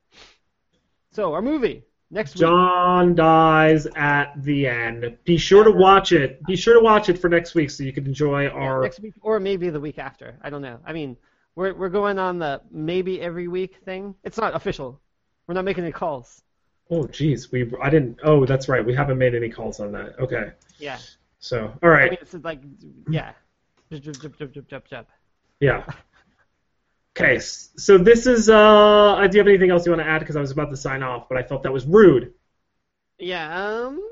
So our movie next week. John dies at the end. Be sure to watch it. Be sure to watch it for next week so you can enjoy Yeah, our. next week or maybe the week after. I don't know. I mean, we're we're going on the maybe every week thing. It's not official. We're not making any calls. Oh, geez, we I didn't. Oh, that's right. We haven't made any calls on that. Okay, Yeah. so all right. I mean, it's like yeah. Jup, jup, jup, jup, jup, jup. yeah. Okay, so this is. Uh, do you have anything else you want to add? Because I was about to sign off, but I felt that was rude. Yeah. Um.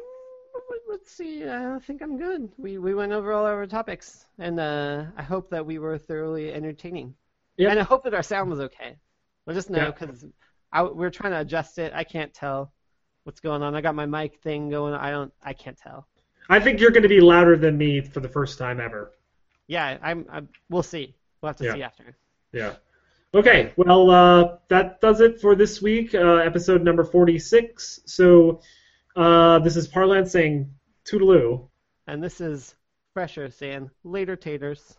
Let's see. I think I'm good. We we went over all our topics, and uh, I hope that we were thoroughly entertaining. Yep. And I hope that our sound was okay. Let us know Yeah. Because we're trying to adjust it. I can't tell what's going on. I got my mic thing going. I don't. I can't tell. I think you're going to be louder than me for the first time ever. Yeah. I'm. I'm we'll see. We'll have to Yeah. see after. Yeah. Okay. Well, uh, that does it for this week, uh, episode number 46. So uh, this is Parlance saying toodaloo. And this is Fresher saying later taters.